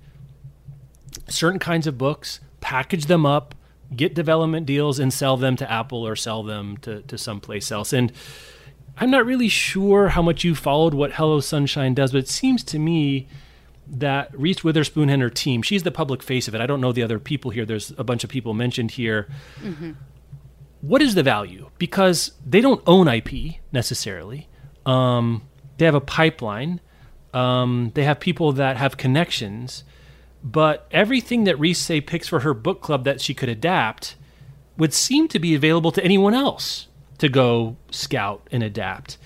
certain kinds of books, package them up, get development deals, and sell them to Apple or sell them to, to someplace else. And I'm not really sure how much you followed what Hello Sunshine does, but it seems to me that Reese Witherspoon and her team, she's the public face of it. I don't know the other people here. There's a bunch of people mentioned here. Mm-hmm. What is the value? Because they don't own IP necessarily. Um, they have a pipeline. Um, they have people that have connections. But everything that Reese say picks for her book club that she could adapt would seem to be available to anyone else to go scout and adapt.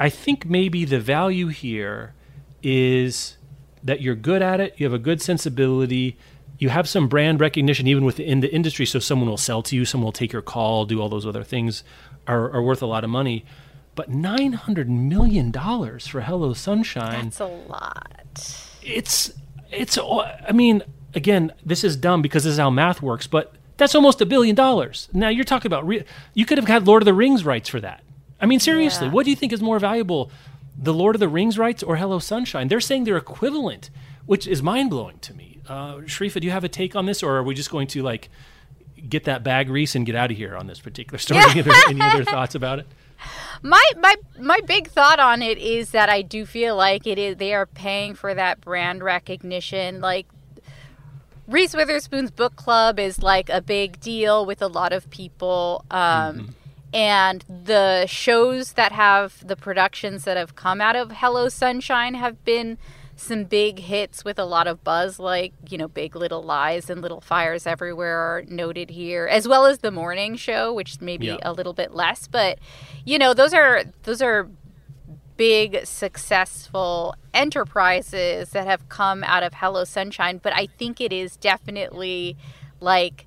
I think maybe the value here is that you're good at it, you have a good sensibility, you have some brand recognition even within the industry, so someone will sell to you, someone will take your call, do all those other things are, are worth a lot of money. But nine hundred million dollars for Hello Sunshine. That's a lot. It's it's. I mean, again, this is dumb because this is how math works. But that's almost a billion dollars. Now you're talking about. Re- you could have had Lord of the Rings rights for that. I mean, seriously, yeah. what do you think is more valuable, the Lord of the Rings rights or Hello Sunshine? They're saying they're equivalent, which is mind blowing to me. Uh, Sharifa, do you have a take on this, or are we just going to like get that bag, Reese, and get out of here on this particular story? any, other, any other thoughts about it? my my my big thought on it is that I do feel like it is they are paying for that brand recognition. Like Reese Witherspoon's book club is like a big deal with a lot of people. Um, mm-hmm. And the shows that have the productions that have come out of Hello Sunshine have been some big hits with a lot of buzz, like, you know, Big Little Lies and Little Fires Everywhere are noted here, as well as The Morning Show, which maybe yeah. a little bit less. But, you know, those are those are big successful enterprises that have come out of Hello Sunshine. But I think it is definitely like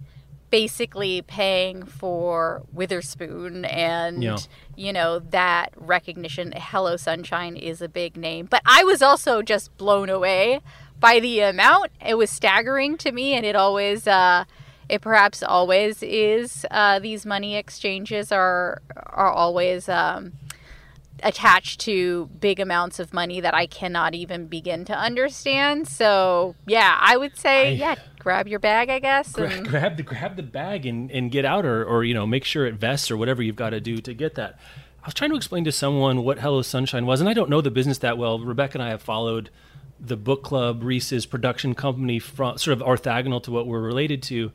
basically paying for Witherspoon and yeah. you know that recognition Hello Sunshine is a big name but I was also just blown away by the amount it was staggering to me and it always uh, it perhaps always is uh, these money exchanges are are always um, attached to big amounts of money that I cannot even begin to understand. So yeah, I would say I, yeah, grab your bag, I guess. Gra- grab the grab the bag and, and get out, or or you know make sure it vests or whatever you've got to do to get that. I was trying to explain to someone what Hello Sunshine was, and I don't know the business that well. Rebecca and I have followed the book club, Reese's production company, from sort of orthogonal to what we're related to.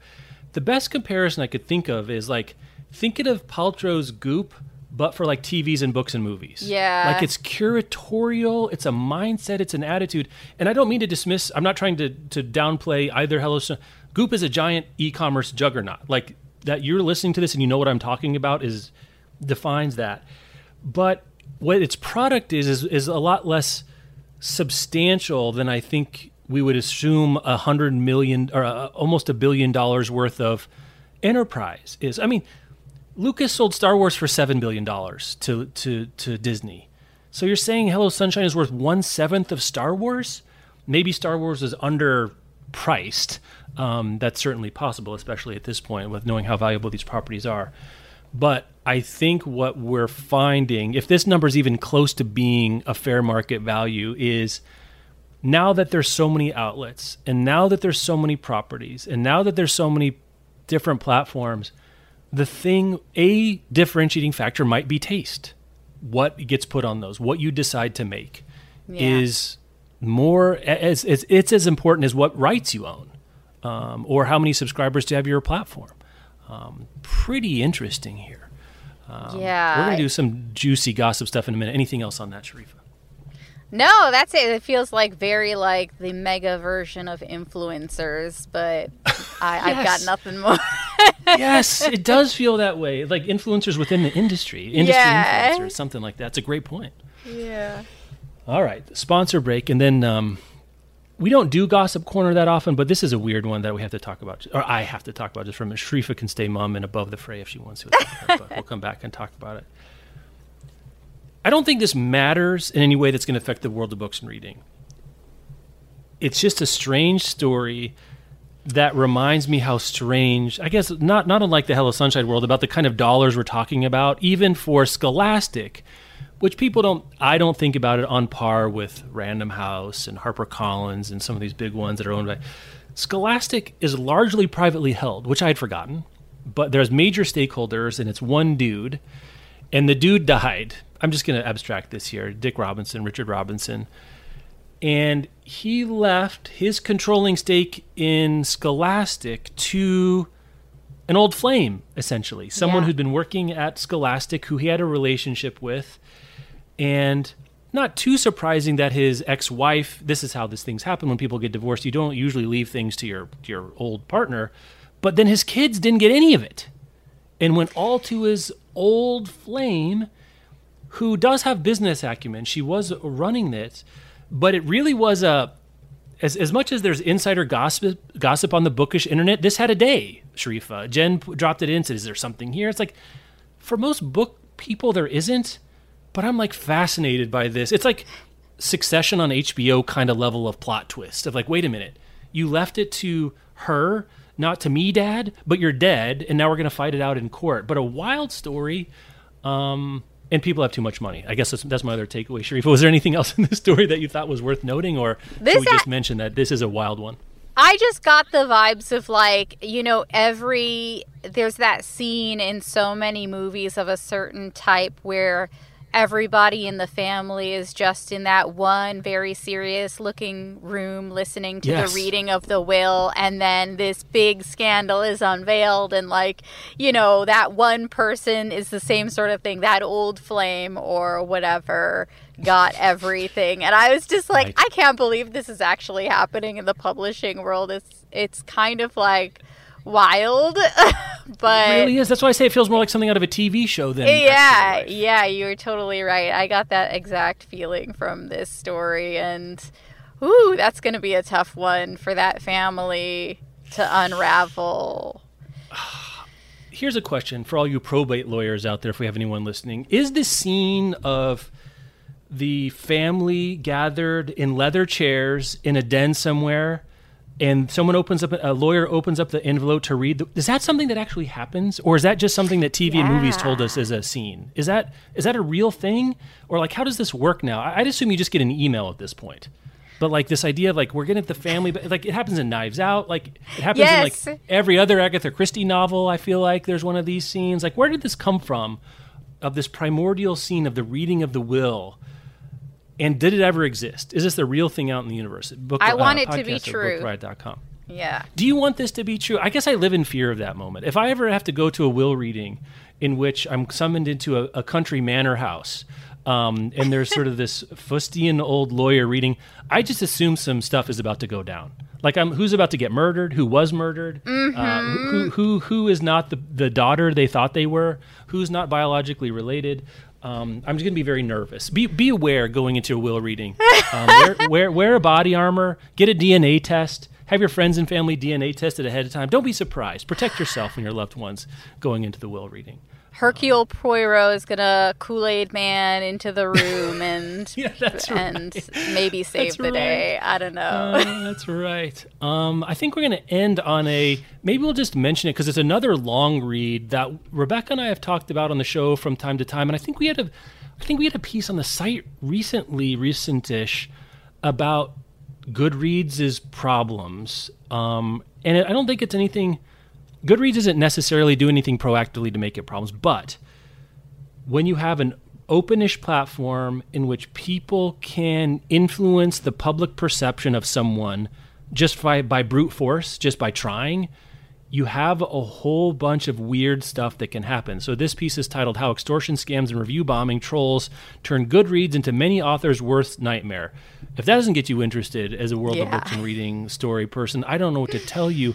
The best comparison I could think of is like thinking of Paltrow's Goop but for like TVs and books and movies. Yeah. Like it's curatorial, it's a mindset, it's an attitude. And I don't mean to dismiss, I'm not trying to, to downplay either Hello Goop is a giant e commerce juggernaut. Like that you're listening to this and you know what I'm talking about is defines that. But what its product is, is, is a lot less substantial than I think we would assume a hundred million or a, almost a billion dollars worth of enterprise is. I mean, Lucas sold Star Wars for seven billion dollars to to to Disney. So you're saying Hello Sunshine is worth one seventh of Star Wars? Maybe Star Wars is underpriced. Um, that's certainly possible, especially at this point with knowing how valuable these properties are. But I think what we're finding, if this number is even close to being a fair market value, is now that there's so many outlets, and now that there's so many properties, and now that there's so many different platforms the thing, a differentiating factor might be taste. What gets put on those, what you decide to make, yeah. is more as, as it's as important as what rights you own, um, or how many subscribers to have your platform. Um, pretty interesting here. Um, yeah, we're gonna do some juicy gossip stuff in a minute. Anything else on that, Sharifa? No, that's it. It feels like very like the mega version of influencers, but I, yes. I've got nothing more. yes, it does feel that way. Like influencers within the industry, industry yeah. influencers, something like that. It's a great point. Yeah. All right, sponsor break, and then um, we don't do gossip corner that often, but this is a weird one that we have to talk about, or I have to talk about just from a Sharifa can stay mum and above the fray if she wants to. but we'll come back and talk about it. I don't think this matters in any way that's going to affect the world of books and reading. It's just a strange story that reminds me how strange, I guess, not, not unlike the Hello Sunshine world, about the kind of dollars we're talking about, even for Scholastic, which people don't, I don't think about it on par with Random House and HarperCollins and some of these big ones that are owned by. Scholastic is largely privately held, which I had forgotten, but there's major stakeholders, and it's one dude, and the dude died. I'm just going to abstract this here Dick Robinson, Richard Robinson. And he left his controlling stake in Scholastic to an old flame, essentially, someone Yeah. who'd been working at Scholastic, who he had a relationship with, and not too surprising that his ex-wife. This is how these things happen when people get divorced. You don't usually leave things to your to your old partner, but then his kids didn't get any of it, and went all to his old flame, who does have business acumen. She was running it, but it really was a as, as much as there's insider gossip gossip on the bookish internet, this had a day, Sharifa. Jen p- dropped it in, said, Is there something here? It's like, for most book people, there isn't, but I'm like fascinated by this. It's like Succession on HBO kind of level of plot twist of like, wait a minute, you left it to her, not to me, dad, but you're dead, and now we're going to fight it out in court. But a wild story. Um, and people have too much money. I guess that's, that's my other takeaway, Sharifa. Was there anything else in this story that you thought was worth noting, or This should we just a- mention that this is a wild one? I just got the vibes of like, you know, every there's that scene in so many movies of a certain type where everybody in the family is just in that one very serious looking room listening to Yes. the reading of the will and then this big scandal is unveiled and like, you know, that one person is the same sort of thing, that old flame or whatever got everything. And I was just like, Right. I can't believe this is actually happening in the publishing world. It's it's kind of like wild, but It really is. That's why I say it feels more like something out of a TV show than yeah, yeah, you're totally right. I got that exact feeling from this story, and ooh, that's going to be a tough one for that family to unravel. Here's a question for all you probate lawyers out there, if we have anyone listening: Is this scene of the family gathered in leather chairs in a den somewhere, and someone opens up a lawyer opens up the envelope to read? The, is that something that actually happens, or is that just something that TV and movies told us is a scene? Is that is that a real thing, or like how does this work now? I'd assume you just get an email at this point. But like this idea of like we're getting at the family, but like it happens in Knives Out, like it happens Yes. in like every other Agatha Christie novel. I feel like there's one of these scenes. Like where did this come from? Of this primordial scene of the reading of the will, and did it ever exist? Is this the real thing out in the universe? Book, I want it to be true. bookriot.com. Yeah. Do you want this to be true? I guess I live in fear of that moment. If I ever have to go to a will reading in which I'm summoned into a, a country manor house, um, and there's sort of this fustian old lawyer reading, I just assume some stuff is about to go down. Like I'm, who's about to get murdered? Who was murdered? Uh, who, who who who is not the the daughter they thought they were? Who's not biologically related? Um, I'm just going to be very nervous. Be be aware going into a will reading. Um, wear, wear wear a body armor. Get a DNA test. Have your friends and family DNA tested ahead of time. Don't be surprised. Protect yourself and your loved ones going into the will reading. Hercule Poirot is gonna Kool Aid Man into the room and Yeah, and maybe save That's the day. I don't know. Uh, that's right. Um, I think we're going to end on a. Maybe we'll just mention it because it's another long read that Rebecca and I have talked about on the show from time to time, and I think we had a, I think we had a piece on the site recently, recentish, about Goodreads' problems. Um, and I don't think it's anything. Goodreads doesn't necessarily do anything proactively to make it problems, but when you have an openish platform in which people can influence the public perception of someone just by, by brute force, just by trying, you have a whole bunch of weird stuff that can happen. So this piece is titled How Extortion Scams and Review Bombing Trolls Turn Goodreads into Many Authors' Worst Nightmare. If that doesn't get you interested as a World of Books and Reading story person, I don't know what to tell you.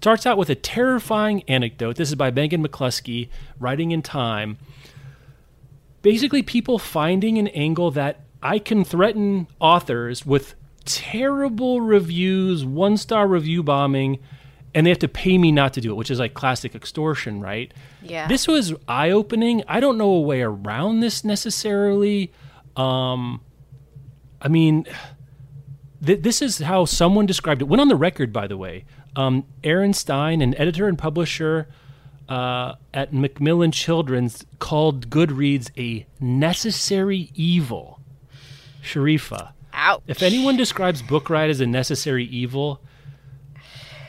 Starts out with a terrifying anecdote. This is by Megan McCluskey, writing in Time basically people finding an angle that I can threaten authors with terrible reviews, one star review bombing, and they have to pay me not to do it, which is like classic extortion, right? Yeah. This was eye opening. I don't know a way around this necessarily. Um, I mean, th- this is how someone described it. Went on the record, by the way. Um, Erin Stein, an editor and publisher uh, at Macmillan Children's, called Goodreads a necessary evil. Sharifa, Ouch. if anyone describes Book Riot as a necessary evil,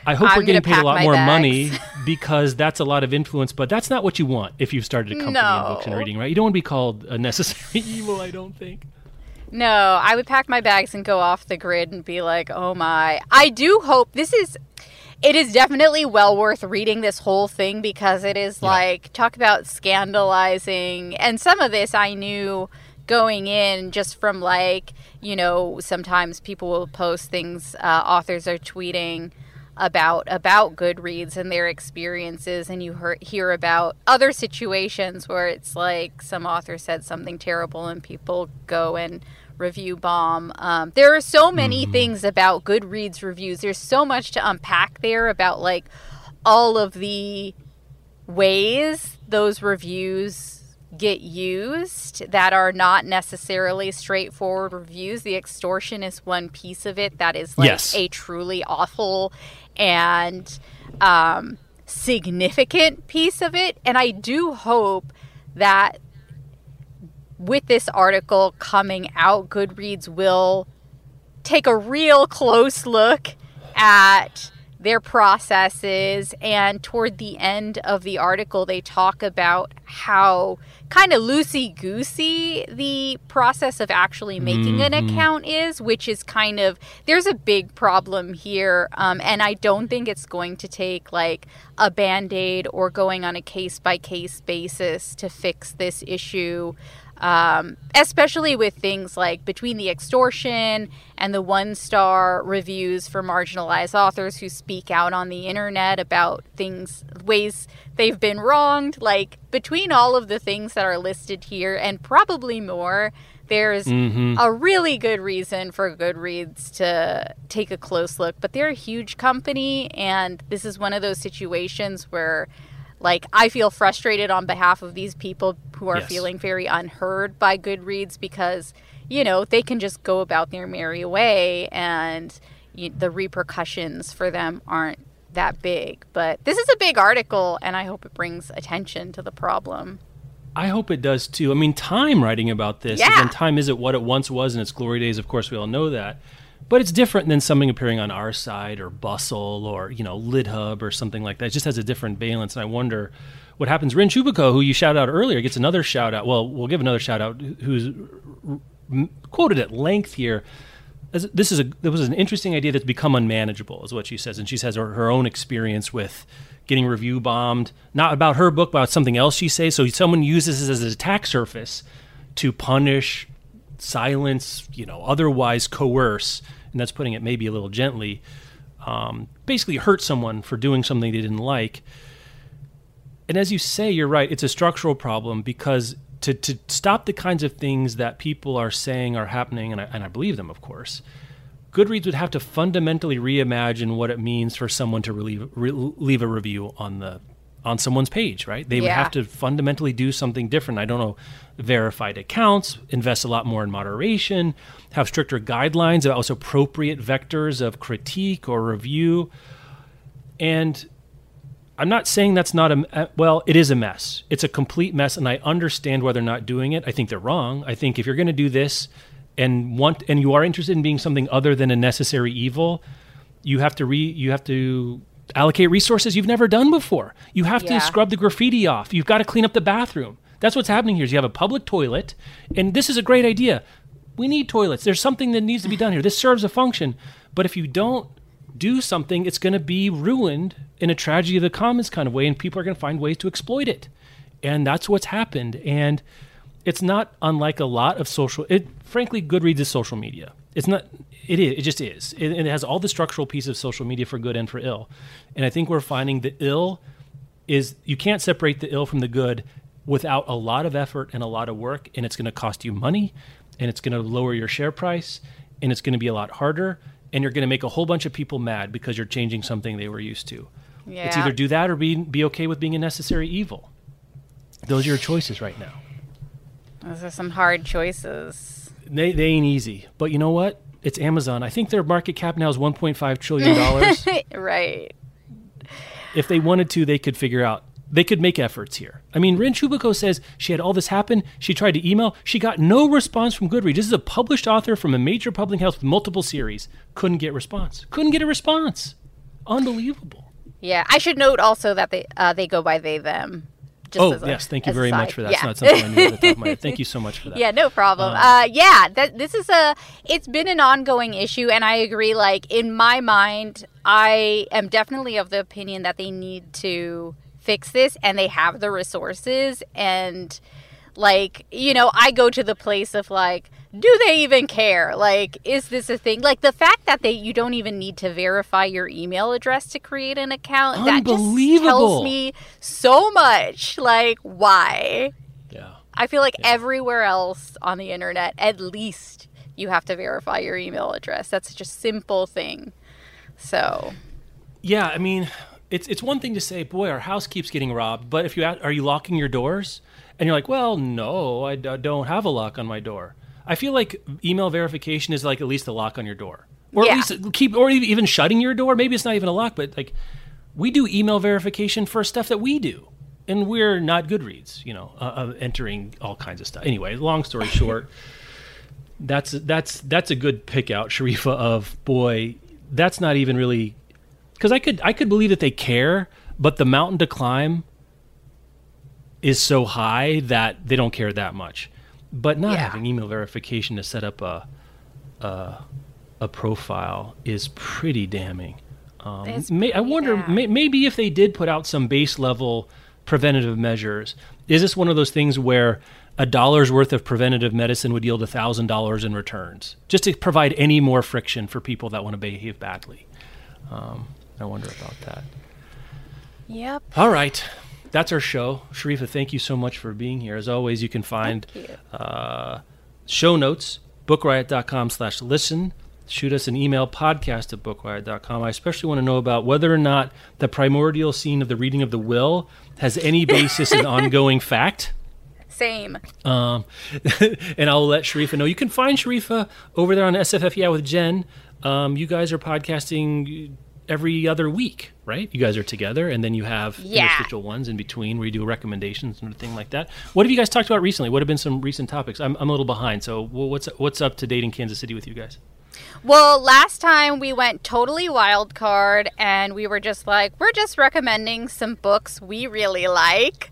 I hope I'm we're getting paid a lot more bags. money because that's a lot of influence, but that's not what you want if you've started a company in books and reading, right? You don't want to be called a necessary evil, I don't think. No, I would pack my bags and go off the grid and be like, oh my. I do hope this is. It is definitely well worth reading this whole thing because it is Yeah. like, talk about scandalizing. And some of this I knew going in just from like, you know, sometimes people will post things, uh, authors are tweeting about about Goodreads and their experiences, and you hear, hear about other situations where it's like some author said something terrible, and people go and review bomb. Um, there are so many things about Goodreads reviews. There's so much to unpack there about like all of the ways those reviews get used that are not necessarily straightforward reviews. The extortion is one piece of it that is like Yes. a truly awful and um, significant piece of it. And I do hope that with this article coming out, Goodreads will take a real close look at their processes. And toward the end of the article they talk about how kind of loosey goosey the process of actually making an account is which is kind of there's a big problem here. Um, and i don't think it's going to take like a band-aid or going on a case-by-case basis to fix this issue um, especially with things like between the extortion and the one star reviews for marginalized authors who speak out on the internet about things, ways they've been wronged. Like, between all of the things that are listed here and probably more, there's a really good reason for Goodreads to take a close look. But they're a huge company, and this is one of those situations where like I feel frustrated on behalf of these people who are Yes. feeling very unheard by Goodreads because you know they can just go about their merry way and you, the repercussions for them aren't that big. But this is a big article, and I hope it brings attention to the problem. I hope it does too. I mean, Time writing about this. Yeah. Again, Time isn't what it once was in its glory days. Of course, we all know that. But it's different than something appearing on our side or Bustle or, you know, LitHub or something like that. It just has a different valence. And I wonder what happens. Rin Chupeco, who you shouted out earlier, gets another shout out. Well, we'll give another shout out who's quoted at length here. This is a there was an interesting idea that's become unmanageable, is what she says, and she says her, her own experience with getting review bombed, not about her book, but about something else she says. So someone uses this as an attack surface to punish, silence, you know, otherwise coerce, and that's putting it maybe a little gently. Um, basically, hurt someone for doing something they didn't like. And as you say, you're right. It's a structural problem because to, to stop the kinds of things that people are saying are happening, and I, and I believe them, of course, Goodreads would have to fundamentally reimagine what it means for someone to relieve, re- leave a review on the on someone's page, right? They would have to fundamentally do something different. I don't know, verified accounts, invest a lot more in moderation, have stricter guidelines about what's appropriate vectors of critique or review. And I'm not saying that's not a well, it is a mess. It's a complete mess, and I understand why they're not doing it. I think they're wrong. I think if you're going to do this and want and you are interested in being something other than a necessary evil, you have to re you have to allocate resources you've never done before. You have Yeah. to scrub the graffiti off. You've got to clean up the bathroom. That's what's happening here. Is you have a public toilet, and this is a great idea. We need toilets. There's something that needs to be done here. This serves a function, but if you don't do something, it's going to be ruined in a tragedy of the commons kind of way, and people are going to find ways to exploit it. And that's what's happened. And it's not unlike a lot of social. It frankly, Goodreads is social media. It's not. It is. It just is. It, it has all the structural pieces of social media for good and for ill. And I think we're finding the ill is you can't separate the ill from the good without a lot of effort and a lot of work, and it's going to cost you money, and it's going to lower your share price, and it's going to be a lot harder, and you're going to make a whole bunch of people mad because you're changing something they were used to. yeah. It's either do that or be be okay with being a necessary evil. Those are your choices right now. Those are some hard choices. They they ain't easy, but you know what? It's Amazon. I think their market cap now is 1.5 trillion dollars. right. if they wanted to, they could figure out. They could make efforts here. I mean, Rin Chupeco says she had all this happen. She tried to email. She got no response from Goodreads. This is a published author from a major publishing house with multiple series. Couldn't get response. Couldn't get a response. Unbelievable. Yeah, I should note also that they uh, they go by they them. Oh yes, thank you very much for that. Yeah. It's not something I knew at the top of my head. Thank you so much for that. Yeah, no problem. Um, uh, yeah, that this is a it's been an ongoing issue, and I agree. Like in my mind, I am definitely of the opinion that they need to fix this, and they have the resources. And like you know, I go to the place of like do they even care? Like, is this a thing? Like the fact that they you don't even need to verify your email address to create an account. That just tells me so much. Like, why? Yeah. I feel like yeah. everywhere else on the internet, at least you have to verify your email address. That's such a simple thing. So. Yeah, I mean, it's it's one thing to say, boy, our house keeps getting robbed. But if you are you locking your doors? And you're like, well, no, I d- don't have a lock on my door I feel like email verification is like at least a lock on your door, or yeah. at least keep, or even shutting your door. Maybe it's not even a lock, but like we do email verification for stuff that we do, and we're not Goodreads, you know, uh, uh, entering all kinds of stuff. Anyway, long story short, that's that's that's a good pick out, Sharifah. Of boy, that's not even really because I could I could believe that they care, but the mountain to climb is so high that they don't care that much. But not yeah. having email verification to set up a a, a profile is pretty damning. Um, may, I wonder may, maybe if they did put out some base level preventative measures, is this one of those things where a dollar's worth of preventative medicine would yield a thousand dollars in returns, just to provide any more friction for people that want to behave badly? Um, I wonder about that. Yep. All right that's our show. Sharifah, thank you so much for being here. As always, you can find you. uh, show notes, bookriot.com slash listen. Shoot us an email, podcast at bookriot.com. I especially want to know about whether or not the primordial scene of the reading of the will has any basis in ongoing fact. Same. Um, and I'll let Sharifah know. You can find Sharifah over there on SFF Yeah with Jenn. Um, you guys are podcasting every other week, right? You guys are together, and then you have yeah. interstitial ones in between where you do recommendations and thing like that. What have you guys talked about recently? What have been some recent topics? I'm, I'm a little behind, so what's what's up to date in Kansas City with you guys? Well, last time we went totally wild card, and we were just like, we're just recommending some books we really like.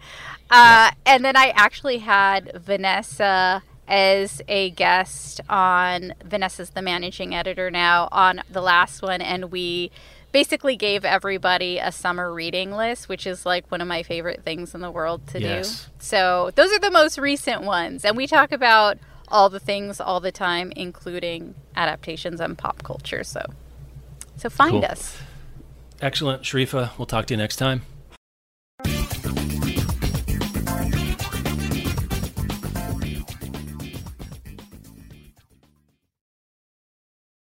Uh, yeah. And then I actually had Vanessa as a guest on Vanessa's the managing editor now on the last one, and we basically gave everybody a summer reading list, which is like one of my favorite things in the world to yes. do. So those are the most recent ones. And we talk about all the things all the time, including adaptations and pop culture. So so find cool. us. Excellent. Sharifah, we'll talk to you next time.